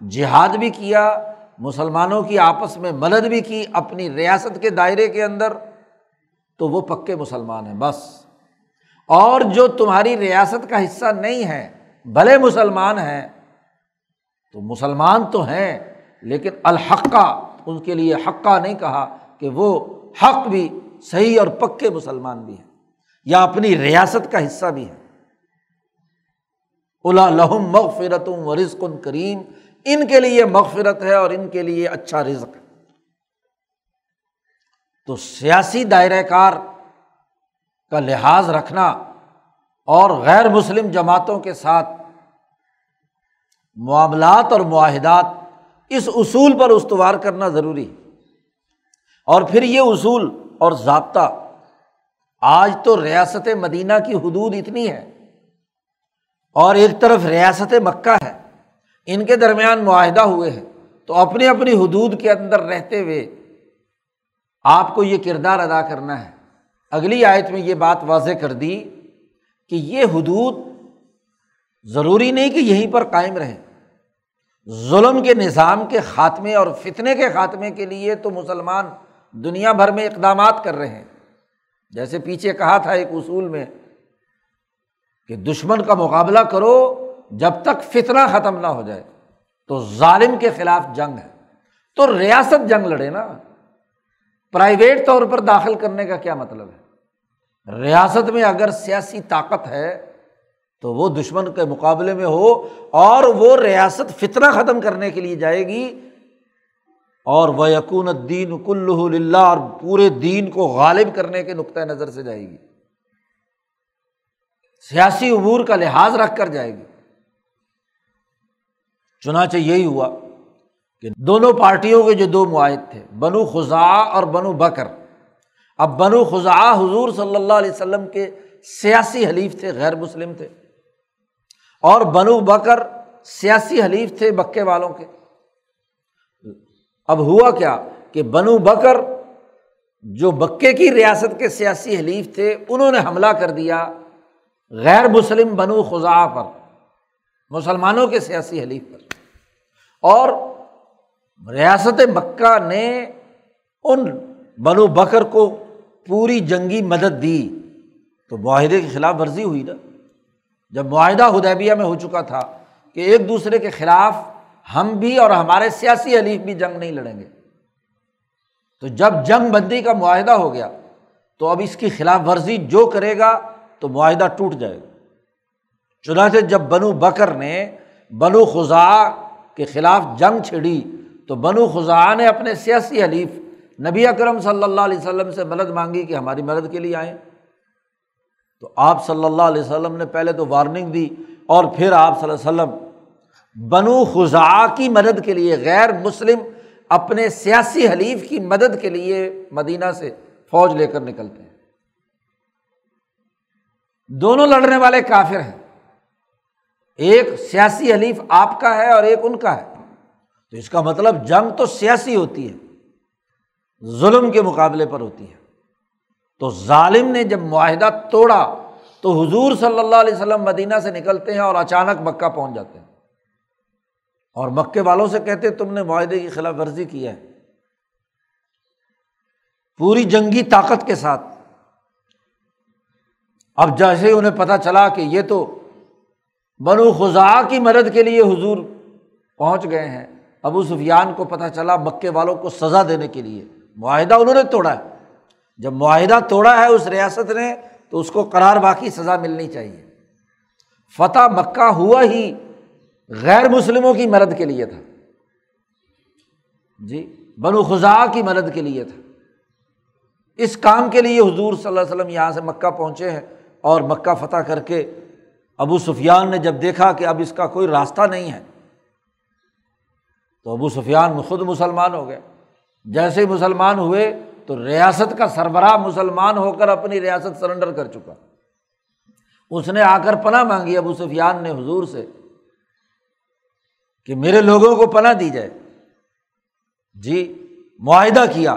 جہاد بھی کیا، مسلمانوں کی آپس میں مدد بھی کی اپنی ریاست کے دائرے کے اندر، تو وہ پکے مسلمان ہیں بس۔ اور جو تمہاری ریاست کا حصہ نہیں ہے، بھلے مسلمان ہیں، تو مسلمان تو ہیں، لیکن الحقہ، ان کے لیے حقہ نہیں کہا کہ وہ حق بھی صحیح اور پکے مسلمان بھی ہیں، یا اپنی ریاست کا حصہ بھی ہے الا لہم مغفرت و رزق کریم ان کے لیے مغفرت ہے اور ان کے لیے اچھا رزق۔ ہے تو سیاسی دائرۂ کار کا لحاظ رکھنا اور غیر مسلم جماعتوں کے ساتھ معاملات اور معاہدات، اس اصول پر استوار کرنا ضروری ہے۔ اور پھر یہ اصول اور ضابطہ، آج تو ریاست مدینہ کی حدود اتنی ہے۔ اور ایک طرف ریاست مکہ ہے، ان کے درمیان معاہدہ ہوئے ہیں۔ تو اپنی اپنی حدود کے اندر رہتے ہوئے آپ کو یہ کردار ادا کرنا ہے۔ اگلی آیت میں یہ بات واضح کر دی کہ یہ حدود ضروری نہیں کہ یہیں پر قائم رہیں۔ ظلم کے نظام کے خاتمے اور فتنے کے خاتمے کے لیے تو مسلمان دنیا بھر میں اقدامات کر رہے ہیں۔ جیسے پیچھے کہا تھا ایک اصول میں کہ دشمن کا مقابلہ کرو جب تک فتنا ختم نہ ہو جائے۔ تو ظالم کے خلاف جنگ ہے۔ تو ریاست جنگ لڑے نا۔ پرائیویٹ طور پر داخل کرنے کا کیا مطلب ہے؟ ریاست میں اگر سیاسی طاقت ہے تو وہ دشمن کے مقابلے میں ہو اور وہ ریاست فتنہ ختم کرنے کے لیے جائے گی۔ اور وہ یقون الدین کل اللہ اور پورے دین کو غالب کرنے کے نقطۂ نظر سے جائے گی۔ سیاسی امور کا لحاظ رکھ کر جائے گی۔ چنانچہ یہی ہوا کہ دونوں پارٹیوں کے جو دو معاہد تھے، بنو خزا اور بنو بکر۔ اب بنو خزا حضور صلی اللہ علیہ وسلم کے سیاسی حلیف تھے، غیر مسلم تھے۔ اور بنو بکر سیاسی حلیف تھے بکے والوں کے۔ اب ہوا کیا کہ بنو بکر جو بکے کی ریاست کے سیاسی حلیف تھے، انہوں نے حملہ کر دیا۔ غیر مسلم بنو خزا پر، مسلمانوں کے سیاسی حلیف پر۔ اور ریاست مکہ نے ان بنو بکر کو پوری جنگی مدد دی۔ تو معاہدے کی خلاف ورزی ہوئی نا۔ جب معاہدہ ہدیبیہ میں ہو چکا تھا کہ ایک دوسرے کے خلاف ہم بھی اور ہمارے سیاسی حلیف بھی جنگ نہیں لڑیں گے۔ تو جب جنگ بندی کا معاہدہ ہو گیا تو اب اس کی خلاف ورزی جو کرے گا تو معاہدہ ٹوٹ جائے گا۔ چنانچہ جب بنو بکر نے بنو خزا کے خلاف جنگ چھڑی تو بنو خزا نے اپنے سیاسی حلیف نبی اکرم صلی اللہ علیہ وسلم سے مدد مانگی کہ ہماری مدد کے لیے آئیں۔ تو آپ صلی اللہ علیہ وسلم نے پہلے تو وارننگ دی اور پھر آپ صلی اللہ علیہ وسلم بنو خزا کی مدد کے لیے، غیر مسلم اپنے سیاسی حلیف کی مدد کے لیے مدینہ سے فوج لے کر نکلتے ہیں۔ دونوں لڑنے والے کافر ہیں۔ ایک سیاسی حلیف آپ کا ہے اور ایک ان کا ہے۔ تو اس کا مطلب جنگ تو سیاسی ہوتی ہے، ظلم کے مقابلے پر ہوتی ہے۔ تو ظالم نے جب معاہدہ توڑا تو حضور صلی اللہ علیہ وسلم مدینہ سے نکلتے ہیں اور اچانک مکہ پہنچ جاتے ہیں۔ اور مکے والوں سے کہتے تم نے معاہدے کی خلاف ورزی کی ہے۔ پوری جنگی طاقت کے ساتھ اب جیسے انہیں پتہ چلا کہ یہ تو بنو خزا کی مدد کے لیے حضور پہنچ گئے ہیں، ابو سفیان کو پتہ چلا مکے والوں کو سزا دینے کے لیے۔ معاہدہ انہوں نے توڑا ہے۔ جب معاہدہ توڑا ہے اس ریاست نے تو اس کو قرار باقی سزا ملنی چاہیے۔ فتح مکہ ہوا ہی غیر مسلموں کی مدد کے لیے تھا۔ جی بنو خزا کی مدد کے لیے تھا۔ اس کام کے لیے حضور صلی اللہ علیہ وسلم یہاں سے مکہ پہنچے ہیں۔ اور مکہ فتح کر کے ابو سفیان نے جب دیکھا کہ اب اس کا کوئی راستہ نہیں ہے، تو ابو سفیان خود مسلمان ہو گئے۔ جیسے ہی مسلمان ہوئے تو ریاست کا سربراہ مسلمان ہو کر اپنی ریاست سرنڈر کر چکا۔ اس نے آ کر پناہ مانگی ابو سفیان نے حضور سے کہ میرے لوگوں کو پناہ دی جائے۔ جی معاہدہ کیا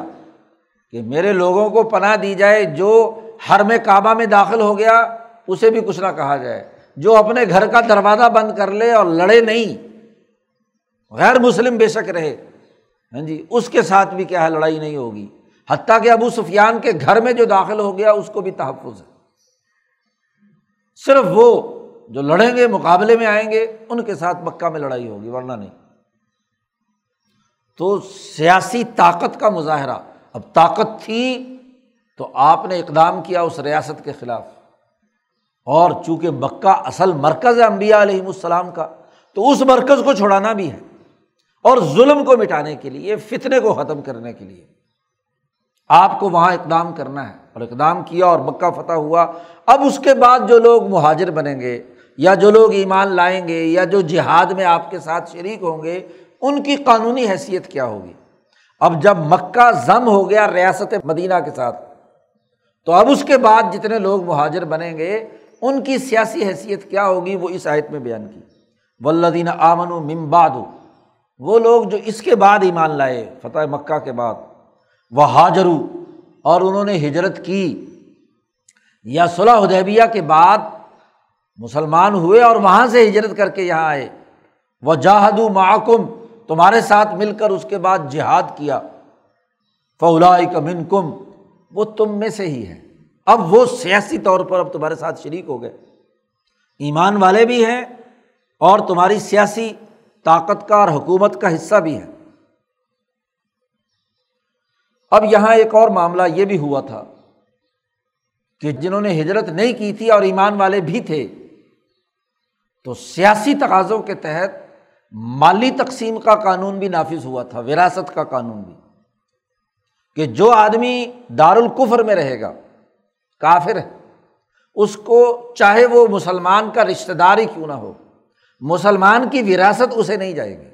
کہ میرے لوگوں کو پناہ دی جائے جو ہر میں کعبہ میں داخل ہو گیا، اسے بھی کچھ نہ کہا جائے۔ جو اپنے گھر کا دروازہ بند کر لے اور لڑے نہیں، غیر مسلم بے شک رہے۔ ہاں جی اس کے ساتھ بھی کیا ہے، لڑائی نہیں ہوگی۔ حتیٰ کہ ابو سفیان کے گھر میں جو داخل ہو گیا، اس کو بھی تحفظ ہے۔ صرف وہ جو لڑیں گے، مقابلے میں آئیں گے، ان کے ساتھ مکہ میں لڑائی ہوگی، ورنہ نہیں۔ تو سیاسی طاقت کا مظاہرہ۔ اب طاقت تھی تو آپ نے اقدام کیا اس ریاست کے خلاف۔ اور چونکہ مکہ اصل مرکز ہے امبیا علیہم السلام کا، تو اس مرکز کو چھڑانا بھی ہے۔ اور ظلم کو مٹانے کے لیے، فتنے کو ختم کرنے کے لیے۔ آپ کو وہاں اقدام کرنا ہے۔ اور اقدام کیا اور مکہ فتح ہوا۔ اب اس کے بعد جو لوگ مہاجر بنیں گے، یا جو لوگ ایمان لائیں گے، یا جو جہاد میں آپ کے ساتھ شریک ہوں گے، ان کی قانونی حیثیت کیا ہوگی؟ اب جب مکہ ضم ہو گیا ریاست مدینہ کے ساتھ تو اب اس کے بعد جتنے لوگ مہاجر بنیں گے، ان کی سیاسی حیثیت کیا ہوگی؟ وہ اس آیت میں بیان کی۔ ولدین آمن و ممباد وہ لوگ جو اس کے بعد ایمان لائے، فتح مکہ کے بعد۔ وہ حاجرو اور انہوں نے ہجرت کی۔ یا صلاح ادیبیہ کے بعد مسلمان ہوئے اور وہاں سے ہجرت کر کے یہاں آئے۔ وہ جاہد محکم تمہارے ساتھ مل کر اس کے بعد جہاد کیا۔ فولا کمن کم وہ تم میں سے ہی ہے اب وہ سیاسی طور پر اب تمہارے ساتھ شریک ہو گئے۔ ایمان والے بھی ہیں اور تمہاری سیاسی طاقت کا اور حکومت کا حصہ بھی ہے اب یہاں ایک اور معاملہ یہ بھی ہوا تھا کہ جنہوں نے ہجرت نہیں کی تھی اور ایمان والے بھی تھے، تو سیاسی تقاضوں کے تحت مالی تقسیم کا قانون بھی نافذ ہوا تھا، وراثت کا قانون بھی۔ کہ جو آدمی دارالکفر میں رہے گا، کافر ہے، اس کو چاہے وہ مسلمان کا رشتے دار ہی کیوں نہ ہو، مسلمان کی وراثت اسے نہیں جائے گی۔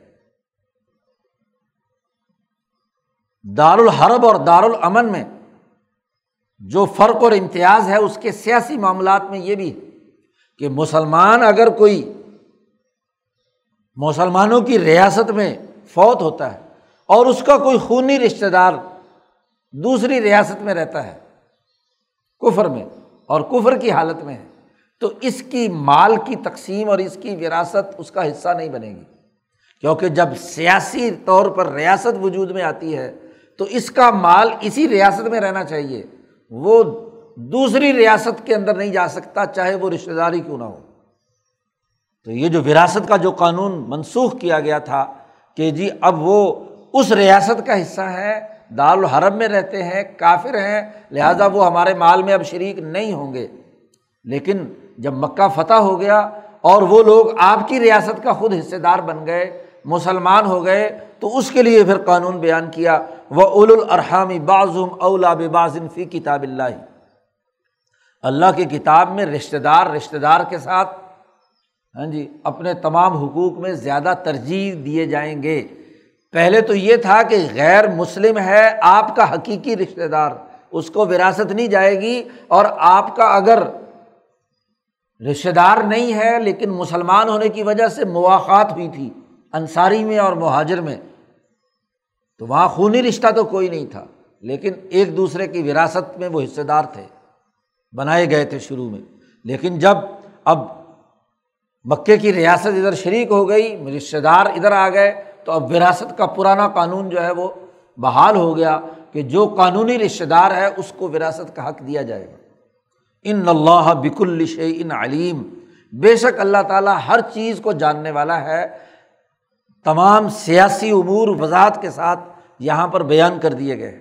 دار الحرب اور دار الامن میں جو فرق اور امتیاز ہے، اس کے سیاسی معاملات میں یہ بھی ہے کہ مسلمان اگر کوئی مسلمانوں کی ریاست میں فوت ہوتا ہے اور اس کا کوئی خونی رشتے دار دوسری ریاست میں رہتا ہے، کفر میں، اور کفر کی حالت میں ہے۔ تو اس کی مال کی تقسیم اور اس کی وراثت اس کا حصہ نہیں بنے گی۔ کیونکہ جب سیاسی طور پر ریاست وجود میں آتی ہے، تو اس کا مال اسی ریاست میں رہنا چاہیے۔ وہ دوسری ریاست کے اندر نہیں جا سکتا، چاہے وہ رشتے داری کیوں نہ ہو۔ تو یہ جو وراثت کا جو قانون منسوخ کیا گیا تھا کہ جی اب وہ اس ریاست کا حصہ ہے دار الحرم میں رہتے ہیں، کافر ہیں، لہٰذا وہ ہمارے مال میں اب شریک نہیں ہوں گے۔ لیکن جب مکہ فتح ہو گیا اور وہ لوگ آپ کی ریاست کا خود حصے دار بن گئے، مسلمان ہو گئے، تو اس کے لیے پھر قانون بیان کیا۔ وہ اول الرحامی بعضم اولا بازن فی کتاب اللہ۔ اللہ کی کتاب میں رشتے دار رشتے دار کے ساتھ ہاں جی اپنے تمام حقوق میں زیادہ ترجیح دیے جائیں گے۔ پہلے تو یہ تھا کہ غیر مسلم ہے آپ کا حقیقی رشتے دار، اس کو وراثت نہیں جائے گی اور آپ کا اگر رشتے دار نہیں ہے لیکن مسلمان ہونے کی وجہ سے مواقعات ہوئی تھی انصاری میں اور مہاجر میں، تو وہاں خونی رشتہ تو کوئی نہیں تھا، لیکن ایک دوسرے کی وراثت میں وہ حصے دار تھے، بنائے گئے تھے شروع میں۔ لیکن جب اب مکے کی ریاست ادھر شریک ہو گئی رشتے دار ادھر آ گئے تو اب وراثت کا پرانا قانون جو ہے وہ بحال ہو گیا کہ جو قانونی رشتے دار ہے اس کو وراثت کا حق دیا جائے گا۔ ان اللہ بک الش ان علیم۔ بے شک اللہ تعالیٰ ہر چیز کو جاننے والا ہے۔ تمام سیاسی امور وضاحت کے ساتھ یہاں پر بیان کر دیے گئے۔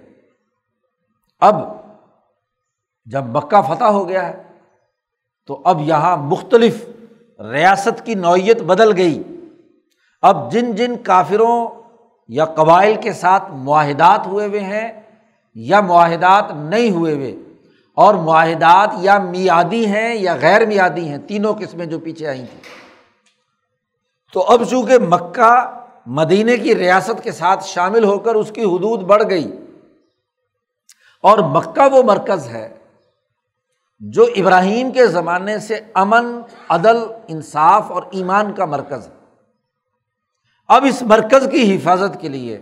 اب جب مکہ فتح ہو گیا ہے تو اب یہاں مختلف ریاست کی نوعیت بدل گئی۔ اب جن جن کافروں یا قبائل کے ساتھ معاہدات ہوئے ہوئے ہیں یا معاہدات نہیں ہوئے ہوئے، اور معاہدات یا میادی ہیں یا غیر میادی ہیں، تینوں قسمیں جو پیچھے آئی تھیں۔ تو اب چونکہ مکہ مدینے کی ریاست کے ساتھ شامل ہو کر اس کی حدود بڑھ گئی، اور مکہ وہ مرکز ہے جو ابراہیم کے زمانے سے امن، عدل، انصاف اور ایمان کا مرکز ہے۔ اب اس مرکز کی حفاظت کے لیے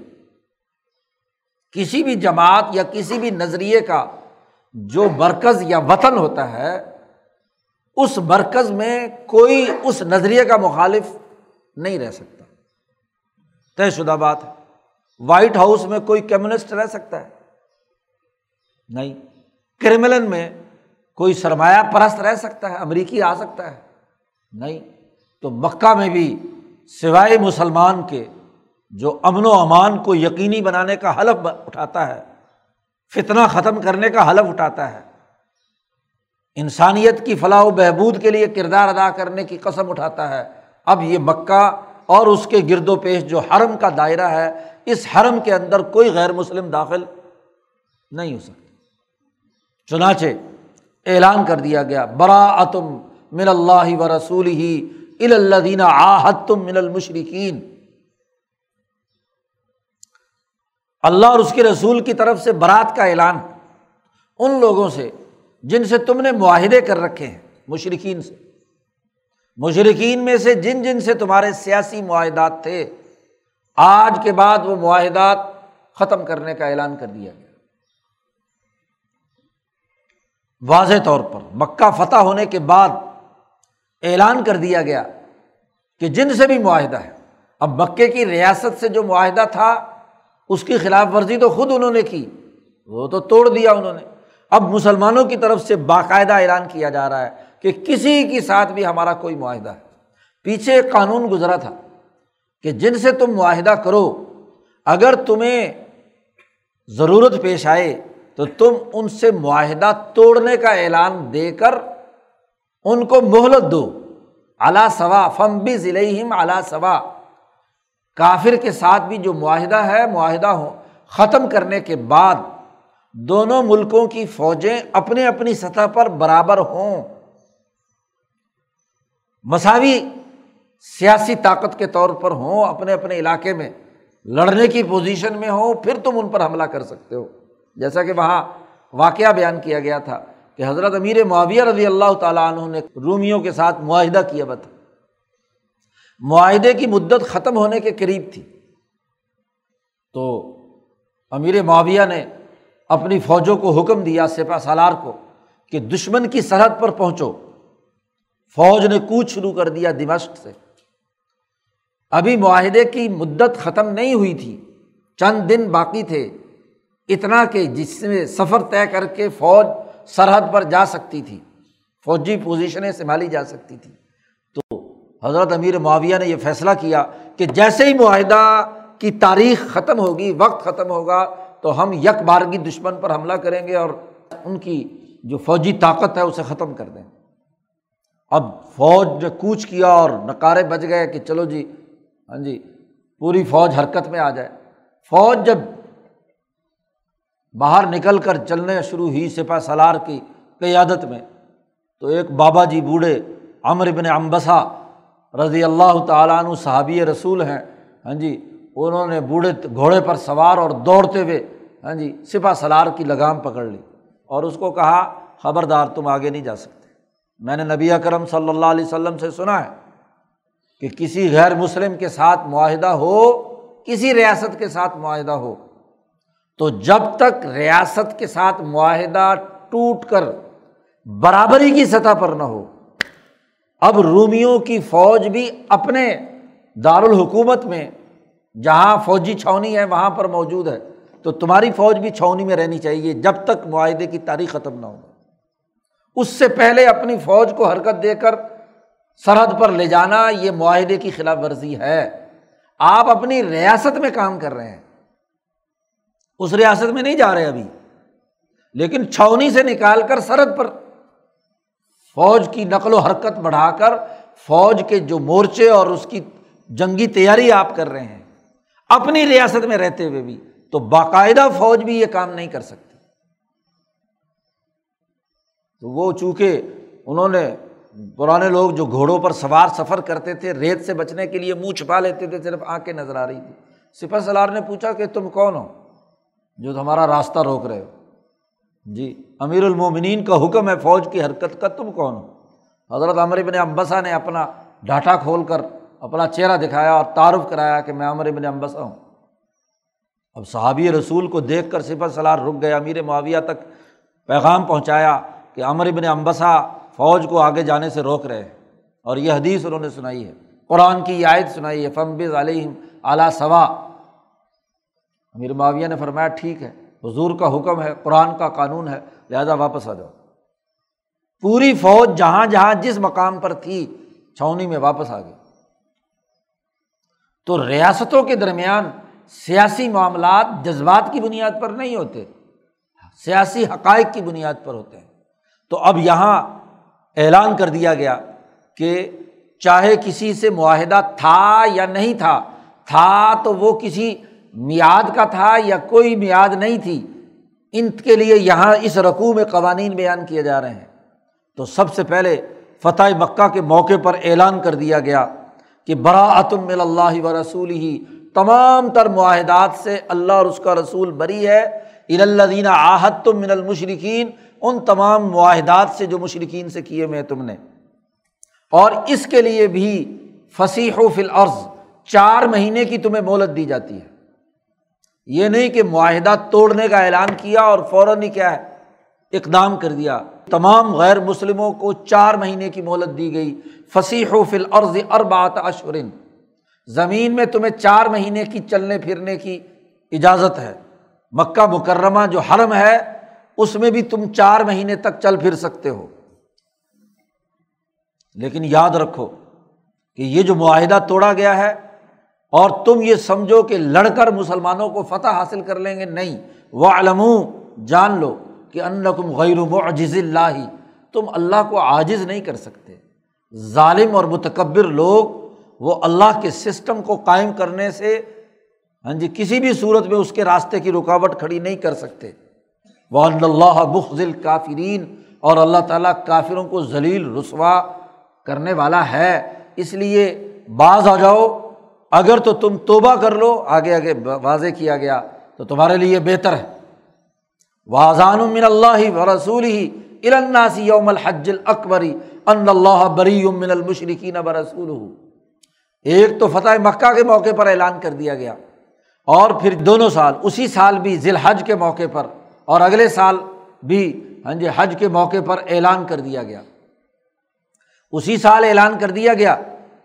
کسی بھی جماعت یا کسی بھی نظریے کا جو مرکز یا وطن ہوتا ہے، اس مرکز میں کوئی اس نظریے کا مخالف نہیں رہ سکتا۔ طے شدہ بات ہے۔ وائٹ ہاؤس میں کوئی کمیونسٹ رہ سکتا ہے؟ نہیں۔ کرملن میں کوئی سرمایہ پرست رہ سکتا ہے؟ امریکی آ سکتا ہے؟ نہیں۔ تو مکہ میں بھی سوائے مسلمان کے، جو امن و امان کو یقینی بنانے کا حلف اٹھاتا ہے فتنا ختم کرنے کا حلف اٹھاتا ہے، انسانیت کی فلاح و بہبود کے لیے کردار ادا کرنے کی قسم اٹھاتا ہے۔ اب یہ مکہ اور اس کے گرد و پیش جو حرم کا دائرہ ہے، اس حرم کے اندر کوئی غیر مسلم داخل نہیں ہو سکتا۔ چنانچہ اعلان کر دیا گیا برا اتم من اللہ و رسول ہی الدینہ آحت تم من المشرقین اللہ اور اس کے رسول کی طرف سے برات کا اعلان ان لوگوں سے جن سے تم نے معاہدے کر رکھے ہیں مشرقین سے۔ مشرقین میں سے جن جن سے تمہارے سیاسی معاہدات تھے، آج کے بعد وہ معاہدات ختم کرنے کا اعلان کر دیا گیا۔ واضح طور پر مکہ فتح ہونے کے بعد اعلان کر دیا گیا کہ جن سے بھی معاہدہ ہے۔ اب مکے کی ریاست سے جو معاہدہ تھا، اس کی خلاف ورزی تو خود انہوں نے کی، وہ تو توڑ دیا انہوں نے۔ اب مسلمانوں کی طرف سے باقاعدہ اعلان کیا جا رہا ہے کہ کسی کے ساتھ بھی ہمارا کوئی معاہدہ ہے۔ پیچھے ایک قانون گزرا تھا کہ جن سے تم معاہدہ کرو، اگر تمہیں ضرورت پیش آئے تو تم ان سے معاہدہ توڑنے کا اعلان دے کر ان کو مہلت دو۔ اعلیٰ ثوا فم بھی ضلع اعلیٰ ثوا کافر کے ساتھ بھی جو معاہدہ ہے، معاہدہ ہو، ختم کرنے کے بعد دونوں ملکوں کی فوجیں اپنے اپنی سطح پر برابر ہوں۔ مساوی سیاسی طاقت کے طور پر ہوں، اپنے اپنے علاقے میں لڑنے کی پوزیشن میں ہوں، پھر تم ان پر حملہ کر سکتے ہو۔ جیسا کہ وہاں واقعہ بیان کیا گیا تھا۔ کہ حضرت امیر معاویہ رضی اللہ تعالیٰ عنہ نے رومیوں کے ساتھ معاہدہ کیا ہوا تھا معاہدے کی مدت ختم ہونے کے قریب تھی۔ تو امیر معاویہ نے اپنی فوجوں کو حکم دیا سپا سالار کو، کہ دشمن کی سرحد پر پہنچو۔ فوج نے کوچ شروع کر دیا دمشق سے۔ ابھی معاہدے کی مدت ختم نہیں ہوئی تھی۔ چند دن باقی تھے۔ اتنا کہ جس میں سفر طے کر کے فوج سرحد پر جا سکتی تھی، فوجی پوزیشنیں سنبھالی جا سکتی تھی۔ تو حضرت امیر معاویہ نے یہ فیصلہ کیا کہ جیسے ہی معاہدہ کی تاریخ ختم ہوگی، وقت ختم ہوگا، تو ہم یک بارگی دشمن پر حملہ کریں گے اور ان کی جو فوجی طاقت ہے اسے ختم کر دیں۔ اب فوج نے کوچ کیا اور نکارے بج گئے کہ چلو جی ہاں جی پوری فوج حرکت میں آ جائے۔ فوج جب باہر نکل کر چلنے شروع ہوئی سپا سالار کی قیادت میں، تو ایک بابا جی بوڑھے امر ابن امبسا رضی اللہ تعالیٰ عنہ صحابی رسول ہیں ہاں جی انہوں نے بوڑھے گھوڑے پر سوار اور دوڑتے ہوئے ہاں جی سپا سلار کی لگام پکڑ لی اور اس کو کہا، خبردار تم آگے نہیں جا سکتے۔ میں نے نبی اکرم صلی اللہ علیہ وسلم سے سنا ہے کہ کسی غیر مسلم کے ساتھ معاہدہ ہو، کسی ریاست کے ساتھ معاہدہ ہو تو جب تک ریاست کے ساتھ معاہدہ ٹوٹ کر برابری کی سطح پر نہ ہو، اب رومیوں کی فوج بھی اپنے دارالحکومت میں، جہاں فوجی چھاونی ہے وہاں پر موجود ہے۔ تو تمہاری فوج بھی چھاونی میں رہنی چاہیے جب تک معاہدے کی تاریخ ختم نہ ہو۔ اس سے پہلے اپنی فوج کو حرکت دے کر سرحد پر لے جانا، یہ معاہدے کی خلاف ورزی ہے۔ آپ اپنی ریاست میں کام کر رہے ہیں۔ اس ریاست میں نہیں جا رہے ابھی۔ لیکن چھاونی سے نکال کر سرحد پر فوج کی نقل و حرکت بڑھا کر فوج کے جو مورچے اور اس کی جنگی تیاری آپ کر رہے ہیں، اپنی ریاست میں رہتے ہوئے بھی تو باقاعدہ فوج بھی یہ کام نہیں کر سکتی۔ تو وہ چونکہ انہوں نے پرانے لوگ جو گھوڑوں پر سوار سفر کرتے تھے، ریت سے بچنے کے لیے منہ چھپا لیتے تھے، صرف آنکھیں نظر آ رہی تھی سپر سلار نے پوچھا کہ تم کون ہو؟ جو تمہارا راستہ روک رہے ہو۔ جی امیر المومنین کا حکم ہے فوج کی حرکت کا، تم کون ہو؟ حضرت عمر ابن امبسا نے اپنا ڈاٹا کھول کر اپنا چہرہ دکھایا اور تعارف کرایا کہ میں عمر ابن امبسا ہوں۔ اب صحابی رسول کو دیکھ کر سپر سلار رک گئے، امیر معاویہ تک پیغام پہنچایا کہ عمر ابن امبسا فوج کو آگے جانے سے روک رہے ہیں۔ اور یہ حدیث انہوں نے سنائی ہے، قرآن کی یہ آیت سنائی ہے فمبز علیہم اعلیٰ ثوا امیر معاویہ نے فرمایا، ٹھیک ہے، حضور کا حکم ہے، قرآن کا قانون ہے، لہٰذا واپس آ جاؤ۔ پوری فوج جہاں جہاں جس مقام پر تھی، چھاونی میں واپس آ گئی۔ تو ریاستوں کے درمیان سیاسی معاملات جذبات کی بنیاد پر نہیں ہوتے، سیاسی حقائق کی بنیاد پر ہوتے ہیں۔ تو اب یہاں اعلان کر دیا گیا کہ چاہے کسی سے معاہدہ تھا یا نہیں تھا تھا تو وہ کسی میاد کا تھا یا کوئی میاد نہیں تھی، ان کے لیے یہاں اس رقوع میں قوانین بیان کیے جا رہے ہیں۔ تو سب سے پہلے فتح مکہ کے موقع پر اعلان کر دیا گیا کہ براۃم اللہ و رسول ہی تمام تر معاہدات سے اللہ اور اس کا رسول بری ہے۔ الدین آحت تم من المشرقین ان تمام معاہدات سے جو مشرقین سے کیے میں تم نے۔ اور اس کے لیے بھی فصیح و فی العرض چار مہینے کی تمہیں مہلت دی جاتی ہے۔ یہ نہیں کہ معاہدہ توڑنے کا اعلان کیا اور فوراً ہی کیا ہے، اقدام کر دیا۔ تمام غیر مسلموں کو چار مہینے کی مہلت دی گئی۔ فصیح و فل عرض اربات اشورن زمین میں تمہیں چار مہینے کی چلنے پھرنے کی اجازت ہے۔ مکہ مکرمہ جو حرم ہے، اس میں بھی تم چار مہینے تک چل پھر سکتے ہو۔ لیکن یاد رکھو کہ یہ جو معاہدہ توڑا گیا ہے اور تم یہ سمجھو کہ لڑ کر مسلمانوں کو فتح حاصل کر لیں گے؟ نہیں. وہ علم جان لو کہ ان غیر معجز اللہ، تم اللہ کو عاجز نہیں کر سکتے۔ ظالم اور متکبر لوگ، وہ اللہ کے سسٹم کو قائم کرنے سے ہاں جی کسی بھی صورت میں اس کے راستے کی رکاوٹ کھڑی نہیں کر سکتے۔ وہ اللہ بخل کافرین اور اللہ تعالیٰ کافروں کو ذلیل، رسوا کرنے والا ہے۔ اس لیے بعض آ جاؤ اگر تو تم توبہ کر لو، آگے آگے واضح کیا گیا، تو تمہارے لیے بہتر ہے۔ واضان من اللہ و رسول ہی الناسی یوم الحج الاکبری ان اللہ بری من المشرقین و رسول ایک تو فتح مکہ کے موقع پر اعلان کر دیا گیا۔ اور پھر دونوں سال، اسی سال بھی ذی الحج کے موقع پر، اور اگلے سال بھی ہاں جی حج کے موقع پر اعلان کر دیا گیا۔ اسی سال اعلان کر دیا گیا۔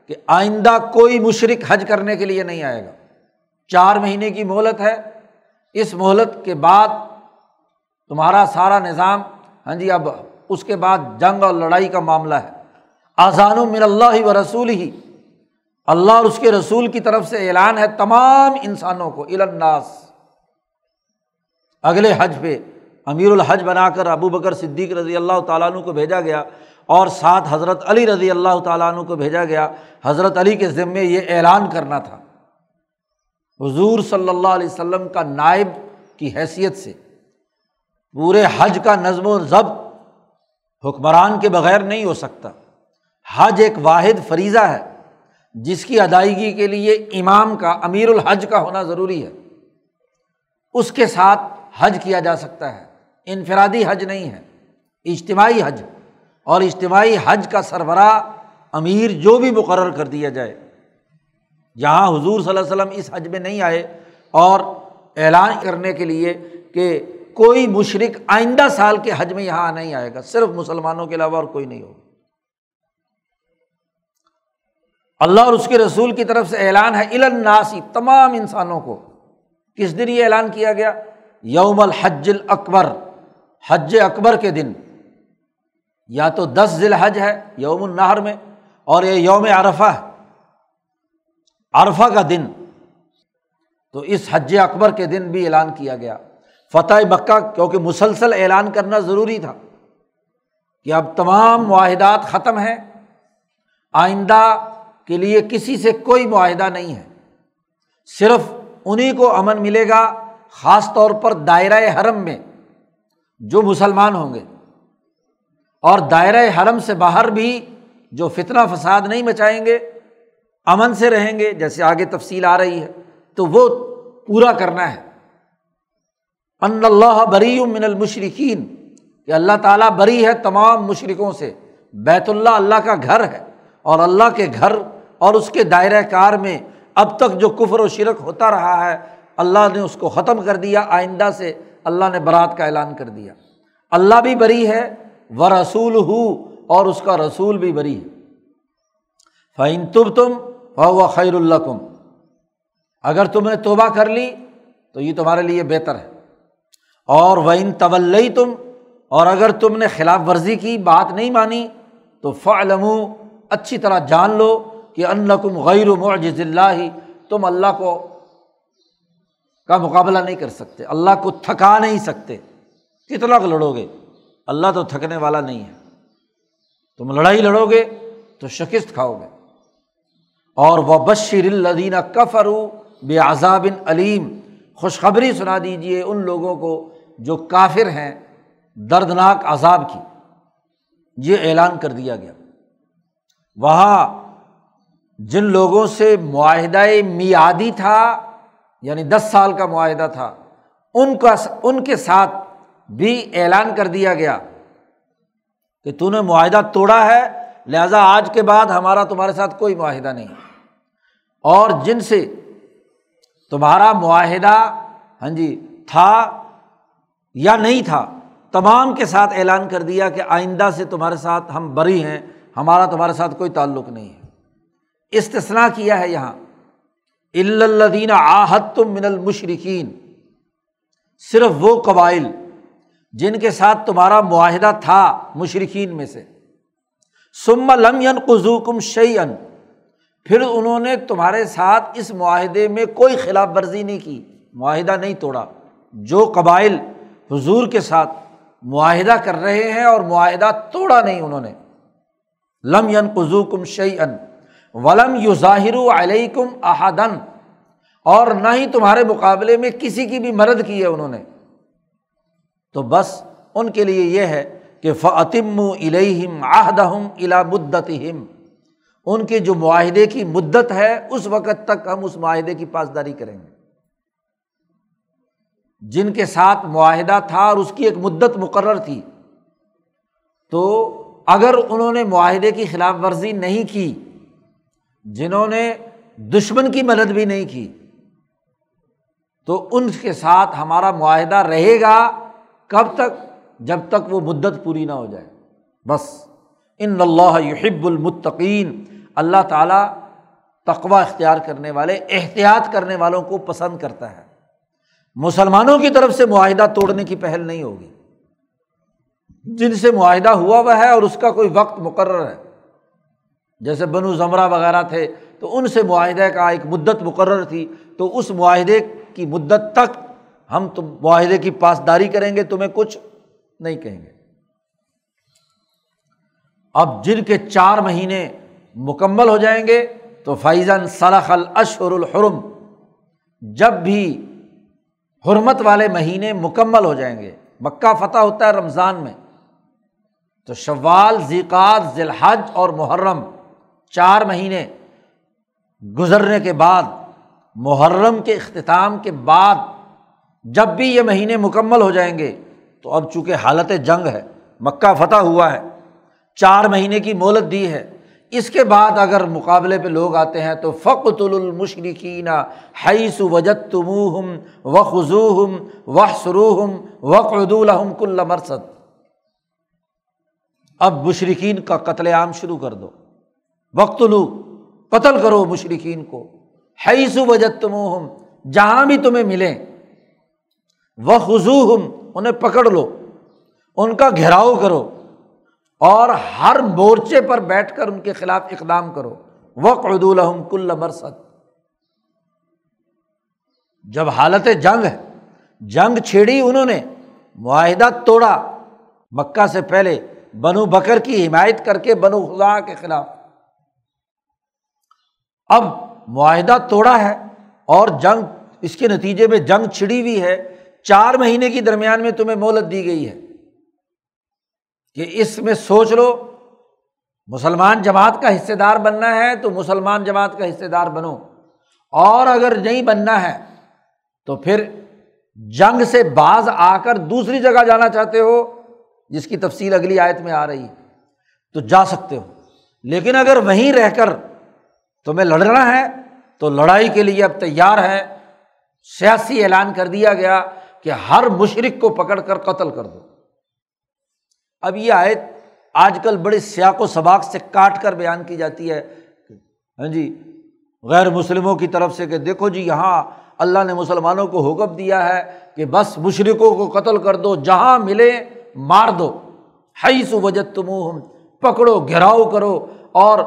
کہ آئندہ کوئی مشرق حج کرنے کے لیے نہیں آئے گا۔ چار مہینے کی مہلت ہے۔ اس مہلت کے بعد تمہارا سارا نظام ہاں جی اب اس کے بعد جنگ اور لڑائی کا معاملہ ہے۔ آسان و من اللہ و رسول ہی اللہ اور اس کے رسول کی طرف سے اعلان ہے تمام انسانوں کو الناس۔ اگلے حج پہ امیر الحج بنا کر ابو بکر صدیق رضی اللہ تعالیٰ عنہ کو بھیجا گیا۔ اور ساتھ حضرت علی رضی اللہ تعالیٰ عنہ کو بھیجا گیا۔ حضرت علی کے ذمے یہ اعلان کرنا تھا۔ حضور صلی اللہ علیہ وسلم کا نائب کی حیثیت سے پورے حج کا نظم و ضبط حکمران کے بغیر نہیں ہو سکتا۔ حج ایک واحد فریضہ ہے، جس کی ادائیگی کے لیے امام کا، امیر الحج کا ہونا ضروری ہے۔ اس کے ساتھ حج کیا جا سکتا ہے۔ انفرادی حج نہیں ہے، اجتماعی حج اور اجتماعی حج کا سربراہ امیر جو بھی مقرر کر دیا جائے۔ جہاں حضور صلی اللہ علیہ وسلم اس حج میں نہیں آئے اور اعلان کرنے کے لیے کہ کوئی مشرق آئندہ سال کے حج میں یہاں نہیں آئے گا، صرف مسلمانوں کے علاوہ اور کوئی نہیں ہوگا۔ اللہ اور اس کے رسول کی طرف سے اعلان ہے الناسی تمام انسانوں کو۔ کس دن یہ اعلان کیا گیا؟ یوم الحج اکبر حج اکبر کے دن۔ یا تو دس ذیل حج ہے یوم النہر میں اور یہ یوم عرفہ ہے، عرفہ کا دن۔ تو اس حج اکبر کے دن بھی اعلان کیا گیا۔ فتح مکہ، کیونکہ مسلسل اعلان کرنا ضروری تھا کہ اب تمام معاہدات ختم ہیں۔ آئندہ کے لیے کسی سے کوئی معاہدہ نہیں ہے۔ صرف انہیں کو امن ملے گا، خاص طور پر دائرۂ حرم میں جو مسلمان ہوں گے۔ اور دائرۂ حرم سے باہر بھی جو فتنہ فساد نہیں مچائیں گے، امن سے رہیں گے، جیسے آگے تفصیل آ رہی ہے، تو وہ پورا کرنا ہے۔ ان اللہ بری من المشرقین کہ اللہ تعالیٰ بری ہے تمام مشرقوں سے۔ بیت اللہ اللہ کا گھر ہے، اور اللہ کے گھر اور اس کے دائرۂ کار میں اب تک جو کفر و شرک ہوتا رہا ہے، اللہ نے اس کو ختم کر دیا، آئندہ سے اللہ نے برات کا اعلان کر دیا۔ اللہ بھی بری ہے و رسول ہو اور اس کا رسول بھی بری ہے۔ فعین تب تم و خیر اللہ کم اگر تم نے توبہ کر لی، تو یہ تمہارے لیے بہتر ہے۔ اور وہ ان طول تم اور اگر تم نے خلاف ورزی کی بات نہیں مانی، تو فعلم اچھی طرح جان لو کہ ان کم غیر معجز اللہ، تم اللہ کو کا مقابلہ نہیں کر سکتے، اللہ کو تھکا نہیں سکتے۔ کتنا لڑو گے؟ اللہ تو تھکنے والا نہیں ہے۔ تم لڑائی لڑو گے تو شکست کھاؤ گے۔ اور وہ بشیر الدینہ کفرو بے عذاب علیم خوشخبری سنا دیجیے ان لوگوں کو جو کافر ہیں، دردناک عذاب کی۔ یہ اعلان کر دیا گیا۔ وہاں جن لوگوں سے معاہدۂ میادی تھا یعنی دس سال کا معاہدہ تھا، ان کا، ان کے ساتھ بھی اعلان کر دیا گیا کہ تو نے معاہدہ توڑا ہے، لہٰذا آج کے بعد ہمارا تمہارے ساتھ کوئی معاہدہ نہیں۔ اور جن سے تمہارا معاہدہ ہاں جی تھا یا نہیں تھا، تمام کے ساتھ اعلان کر دیا کہ آئندہ سے تمہارے ساتھ ہم بری ہیں، ہمارا تمہارے ساتھ کوئی تعلق نہیں ہے۔ استثنا کیا ہے یہاں؟ الدین آحت من المشرقین صرف وہ قبائل جن کے ساتھ تمہارا معاہدہ تھا مشرقین میں سے۔ سم لم ین قزوکم شعی ان پھر انہوں نے تمہارے ساتھ اس معاہدے میں کوئی خلاف ورزی نہیں کی۔ معاہدہ نہیں توڑا۔ جو قبائل حضور کے ساتھ معاہدہ کر رہے ہیں اور معاہدہ توڑا نہیں انہوں نے۔ لم ین قزو کم شعی ان ولم یو ظاہر علیہ کم احادن اور نہ ہی تمہارے مقابلے میں کسی کی بھی مدد کی ہے انہوں نے۔ تو بس ان کے لیے یہ ہے کہ فعتم الہم آہدہم الا مدت ان کے جو معاہدے کی مدت ہے، اس وقت تک ہم اس معاہدے کی پاسداری کریں گے۔ جن کے ساتھ معاہدہ تھا اور اس کی ایک مدت مقرر تھی، تو اگر انہوں نے معاہدے کی خلاف ورزی نہیں کی، جنہوں نے دشمن کی مدد بھی نہیں کی، تو ان کے ساتھ ہمارا معاہدہ رہے گا۔ کب تک؟ جب تک وہ مدت پوری نہ ہو جائے۔ بس۔ ان اللہ یحب المطقین اللہ تعالیٰ تقوا اختیار کرنے والے، احتیاط کرنے والوں کو پسند کرتا ہے۔ مسلمانوں کی طرف سے معاہدہ توڑنے کی پہل نہیں ہوگی۔ جن سے معاہدہ ہوا ہوا ہے اور اس کا کوئی وقت مقرر ہے۔ جیسے بنو زمرہ وغیرہ تھے تو ان سے معاہدے کا ایک مدت مقرر تھی۔ تو اس معاہدے کی مدت تک ہم تم معاہدے کی پاسداری کریں گے، تمہیں کچھ نہیں کہیں گے۔ اب جن کے چار مہینے مکمل ہو جائیں گے تو فیضن صلاح الشر الحرم۔ جب بھی حرمت والے مہینے مکمل ہو جائیں گے، مکہ فتح ہوتا ہے رمضان میں، تو شوال ذیقات ذیلحج اور محرم چار مہینے گزرنے کے بعد، محرم کے اختتام کے بعد جب بھی یہ مہینے مکمل ہو جائیں گے تو اب چونکہ حالت جنگ ہے، مکہ فتح ہوا ہے، چار مہینے کی مولت دی ہے۔ اس کے بعد اگر مقابلے پہ لوگ آتے ہیں تو فقت المشرقین حیث وجت تم و خضوہم و سرو ہم وقد الحم کل مرسد اب مشرقین کا قتل عام شروع کر دو۔ وقت لو قتل کرو مشرقین کو۔ حیث وجت تم جہاں بھی تمہیں ملیں۔ وہ خزو ہم انہیں پکڑ لو، ان کا گھیراؤ کرو اور ہر مورچے پر بیٹھ کر ان کے خلاف اقدام کرو۔ وقد الحم کل مرسد جب حالت جنگ ہے، جنگ چھیڑی انہوں نے، معاہدہ توڑا مکہ سے پہلے، بنو بکر کی حمایت کر کے بنو خدا کے خلاف۔ اب معاہدہ توڑا ہے اور جنگ، اس کے نتیجے میں جنگ چھڑی ہوئی ہے۔ چار مہینے کی درمیان میں تمہیں مہلت دی گئی ہے کہ اس میں سوچ لو، مسلمان جماعت کا حصے دار بننا ہے تو مسلمان جماعت کا حصے دار بنو۔ اور اگر نہیں بننا ہے تو پھر جنگ سے باز آ کر دوسری جگہ جانا چاہتے ہو، جس کی تفصیل اگلی آیت میں آ رہی ہے۔ تو جا سکتے ہو۔ لیکن اگر وہیں رہ کر تمہیں لڑنا ہے تو لڑائی کے لیے اب تیار ہے۔ سیاسی اعلان کر دیا گیا کہ ہر مشرق کو پکڑ کر قتل کر دو۔ اب یہ آیت آج کل بڑے سیاق و سباق سے کاٹ کر بیان کی جاتی ہے ہاں جی غیر مسلموں کی طرف سے کہ دیکھو جی یہاں اللہ نے مسلمانوں کو حکم دیا ہے کہ بس مشرقوں کو قتل کر دو، جہاں ملے مار دو۔ ہائی سو وجت تم پکڑو، گھیراؤ کرو اور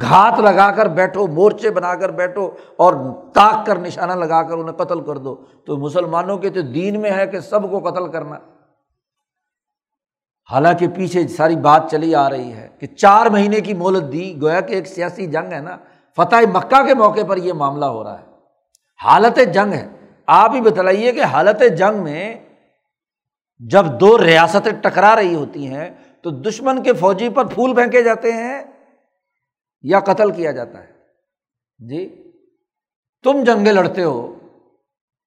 گھات لگا کر بیٹھو، مورچے بنا کر بیٹھو اور تاک کر نشانہ لگا کر انہیں قتل کر دو۔ تو مسلمانوں کے تو دین میں ہے کہ سب کو قتل کرنا۔ حالانکہ پیچھے ساری بات چلی آ رہی ہے کہ چار مہینے کی مہلت دی، گویا کہ ایک سیاسی جنگ ہے نا۔ فتح مکہ کے موقع پر یہ معاملہ ہو رہا ہے۔ حالت جنگ ہے۔ آپ ہی بتلائیے کہ حالت جنگ میں جب دو ریاستیں ٹکرا رہی ہوتی ہیں تو دشمن کے فوجی پر پھول پھینکے جاتے ہیں۔ یا قتل کیا جاتا ہے۔ جی تم جنگیں لڑتے ہو،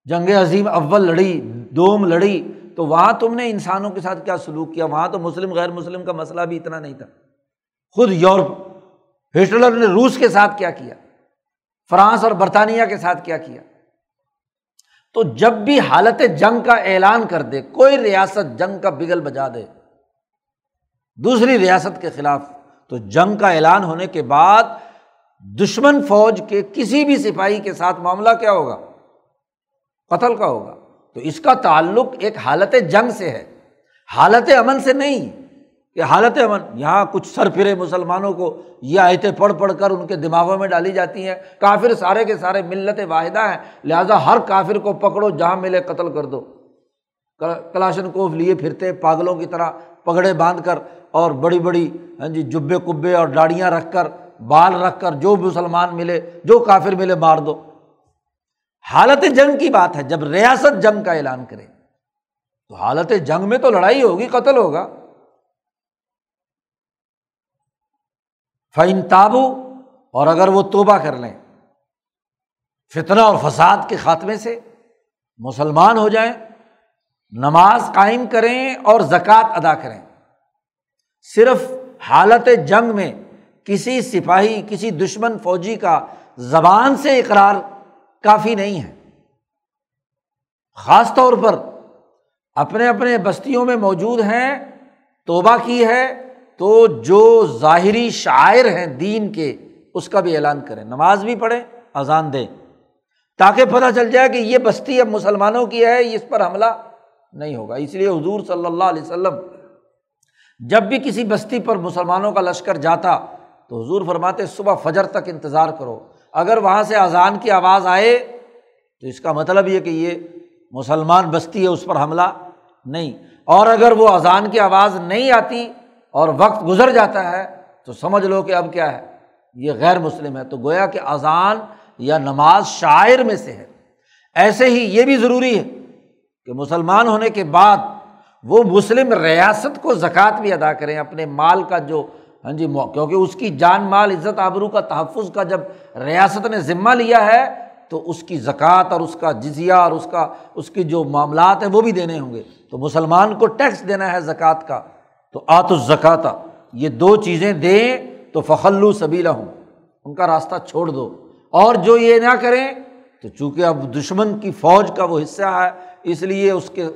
جنگ عظیم اول لڑی، دوم لڑی، تو وہاں تم نے انسانوں کے ساتھ کیا سلوک کیا؟ وہاں تو مسلم، غیر مسلم کا مسئلہ بھی اتنا نہیں تھا۔ خود یورپ، ہٹلر نے روس کے ساتھ کیا کیا، فرانس اور برطانیہ کے ساتھ کیا کیا۔ تو جب بھی حالت جنگ کا اعلان کر دے، کوئی ریاست جنگ کا بگل بجا دے، دوسری ریاست کے خلاف تو جنگ کا اعلان ہونے کے بعد دشمن فوج کے کسی بھی سپاہی کے ساتھ معاملہ کیا ہوگا؟ قتل کا ہوگا۔ تو اس کا تعلق ایک حالت جنگ سے ہے۔ حالت امن سے نہیں۔ کہ حالت امن، یہاں کچھ سر پھرے مسلمانوں کو یہ آیتیں پڑھ پڑھ کر ان کے دماغوں میں ڈالی جاتی ہیں۔ کافر سارے کے سارے ملت واحدہ ہیں، لہٰذا ہر کافر کو پکڑو، جہاں ملے قتل کر دو۔ کلاشن کوف لیے پھرتے، پاگلوں کی طرح پگڑے باندھ کر اور بڑی بڑی ہاں جی جبے کبے اور ڈاڑیاں رکھ کر، بال رکھ کر، جو مسلمان ملے، جو کافر ملے، مار دو۔ حالت جنگ کی بات ہے، جب ریاست جنگ کا اعلان کرے، تو حالت جنگ میں تو لڑائی ہوگی، قتل ہوگا۔ فعن تابو اور اگر وہ توبہ کر لیں، فتنہ اور فساد کے خاتمے سے مسلمان ہو جائیں، نماز قائم کریں اور زکوٰۃ ادا کریں۔ صرف حالت جنگ میں کسی سپاہی، کسی دشمن فوجی کا زبان سے اقرار کافی نہیں ہے۔ خاص طور پر اپنے اپنے بستیوں میں موجود ہیں، توبہ کی ہے تو جو ظاہری شاعر ہیں دین کے، اس کا بھی اعلان کریں۔ نماز بھی پڑھیں، اذان دیں۔ تاکہ پتہ چل جائے کہ یہ بستی اب مسلمانوں کی ہے، اس پر حملہ نہیں ہوگا۔ اس لیے حضور صلی اللہ علیہ وسلم جب بھی کسی بستی پر مسلمانوں کا لشکر جاتا تو حضور فرماتے، صبح فجر تک انتظار کرو۔ اگر وہاں سے اذان کی آواز آئے تو اس کا مطلب یہ کہ یہ مسلمان بستی ہے، اس پر حملہ نہیں۔ اور اگر وہ اذان کی آواز نہیں آتی اور وقت گزر جاتا ہے تو سمجھ لو کہ اب کیا ہے، یہ غیر مسلم ہے۔ تو گویا کہ اذان یا نماز شاعر میں سے ہے۔ ایسے ہی یہ بھی ضروری ہے کہ مسلمان ہونے کے بعد وہ مسلم ریاست کو زکوٰۃ بھی ادا کریں، اپنے مال کا جو ہاں جی کیونکہ اس کی جان، مال، عزت، آبرو کا تحفظ کا جب ریاست نے ذمہ لیا ہے، تو اس کی زکوٰۃ اور اس کا جزیہ اور اس کا، اس کی جو معاملات ہیں، وہ بھی دینے ہوں گے۔ تو مسلمان کو ٹیکس دینا ہے زکوٰۃ کا۔ تو آت الزکاتہ یہ دو چیزیں دیں، تو فخلو سبیلا ہوں ان کا راستہ چھوڑ دو۔ اور جو یہ نہ کریں، تو چونکہ اب دشمن کی فوج کا وہ حصہ ہے، اس لیے اس کے،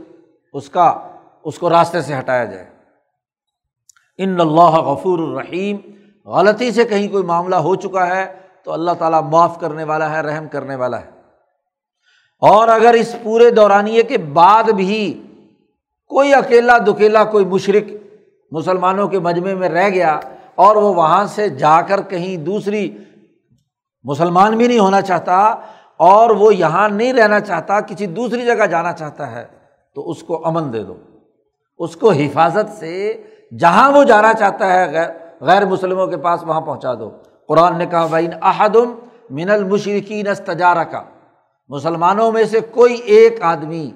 اس کا اس کو راستے سے ہٹایا جائے۔ ان اللہ غفور الرحیم، غلطی سے کہیں کوئی معاملہ ہو چکا ہے تو اللہ تعالیٰ معاف کرنے والا ہے، رحم کرنے والا ہے۔ اور اگر اس پورے دورانیے کے بعد بھی کوئی اکیلا دکیلا کوئی مشرق مسلمانوں کے مجمعے میں رہ گیا اور وہ وہاں سے جا کر کہیں دوسری مسلمان بھی نہیں ہونا چاہتا اور وہ یہاں نہیں رہنا چاہتا، کسی دوسری جگہ جانا چاہتا ہے، تو اس کو امن دے دو۔ اس کو حفاظت سے جہاں وہ جانا چاہتا ہے غیر غیر مسلموں کے پاس وہاں پہنچا دو۔ قرآن نے کہا بھائی احدم من المشرقین استجارہ کا مسلمانوں میں سے کوئی ایک آدمی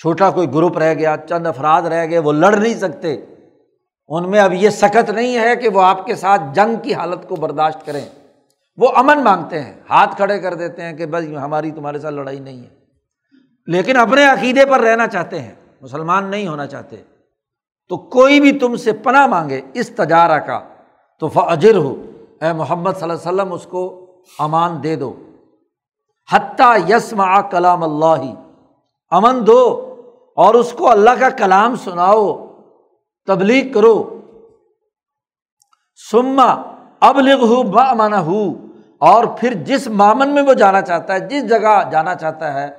چھوٹا کوئی گروپ رہ گیا، چند افراد رہ گئے، وہ لڑ نہیں سکتے۔ ان میں اب یہ سخت نہیں ہے کہ وہ آپ کے ساتھ جنگ کی حالت کو برداشت کریں۔ وہ امن مانگتے ہیں، ہاتھ کھڑے کر دیتے ہیں کہ بس ہماری تمہارے ساتھ لڑائی نہیں ہے۔ لیکن اپنے عقیدے پر رہنا چاہتے ہیں۔ مسلمان نہیں ہونا چاہتے۔ تو کوئی بھی تم سے پناہ مانگے اس تجارہ کا، تو فجر ہو اے محمد صلی اللہ علیہ وسلم، اس کو امان دے دو۔ حتیٰ یسما کلام اللہ۔ امن دو اور اس کو اللہ کا کلام سناؤ، تبلیغ کرو۔ سما اب لکھ ہو امن ہو اور پھر جس مامن میں وہ جانا چاہتا ہے، جس جگہ جانا چاہتا ہے،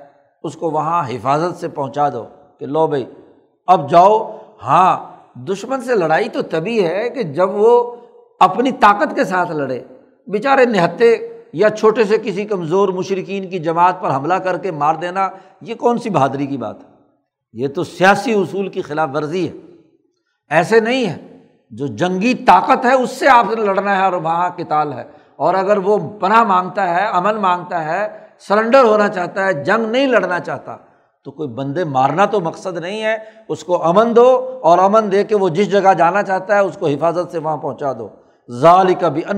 اس کو وہاں حفاظت سے پہنچا دو۔ کہ لو بھائی، اب جاؤ۔ ہاں دشمن سے لڑائی تو تبھی ہے کہ جب وہ اپنی طاقت کے ساتھ لڑے۔ بیچارے نہتے یا چھوٹے سے کسی کمزور مشرقین کی جماعت پر حملہ کر کے مار دینا، یہ کون سی بہادری کی بات ہے؟ یہ تو سیاسی اصول کی خلاف ورزی ہے۔ ایسے نہیں ہے۔ جو جنگی طاقت ہے، اس سے آپ نے لڑنا ہے اور وہاں کتال ہے۔ اور اگر وہ پناہ مانگتا ہے امن مانگتا ہے، سرنڈر ہونا چاہتا ہے، جنگ نہیں لڑنا چاہتا تو کوئی بندے مارنا تو مقصد نہیں ہے، اس کو امن دو اور امن دے کے وہ جس جگہ جانا چاہتا ہے، اس کو حفاظت سے وہاں پہنچا دو۔ ظال کبھی ان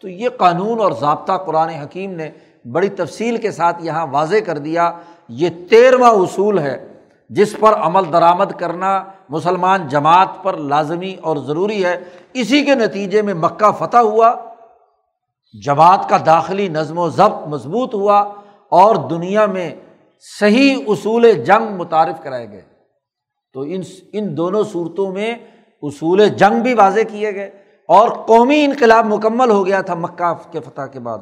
تو یہ قانون اور ضابطہ قرآن حکیم نے بڑی تفصیل کے ساتھ یہاں واضح کر دیا۔ یہ تیرواں اصول ہے جس پر عمل درآمد کرنا مسلمان جماعت پر لازمی اور ضروری ہے۔ اسی کے نتیجے میں مکہ فتح ہوا، جماعت کا داخلی نظم و ضبط مضبوط ہوا اور دنیا میں صحیح اصول جنگ متعارف کرائے گئے۔ تو ان ان دونوں صورتوں میں اصول جنگ بھی واضح کیے گئے۔ اور قومی انقلاب مکمل ہو گیا تھا مکہ کے فتح کے بعد۔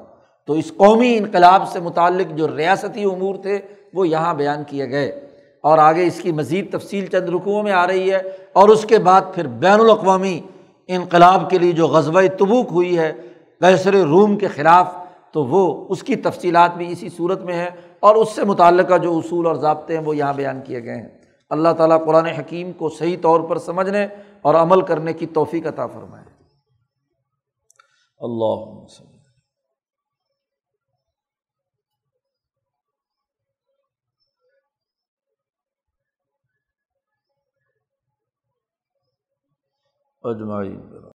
تو اس قومی انقلاب سے متعلق جو ریاستی امور تھے، وہ یہاں بیان کیے گئے۔ اور آگے اس کی مزید تفصیل چند رکوؤں میں آ رہی ہے۔ اور اس کے بعد پھر بین الاقوامی انقلاب کے لیے جو غزبۂ تبوک ہوئی ہے کیسر روم کے خلاف، تو وہ اس کی تفصیلات بھی اسی صورت میں ہے اور اس سے متعلقہ جو اصول اور ضابطے ہیں، وہ یہاں بیان کیے گئے ہیں۔ اللہ تعالیٰ قرآن حکیم کو صحیح طور پر سمجھنے اور عمل کرنے کی توفیق عطا فرمائے۔ اللہ اجمائی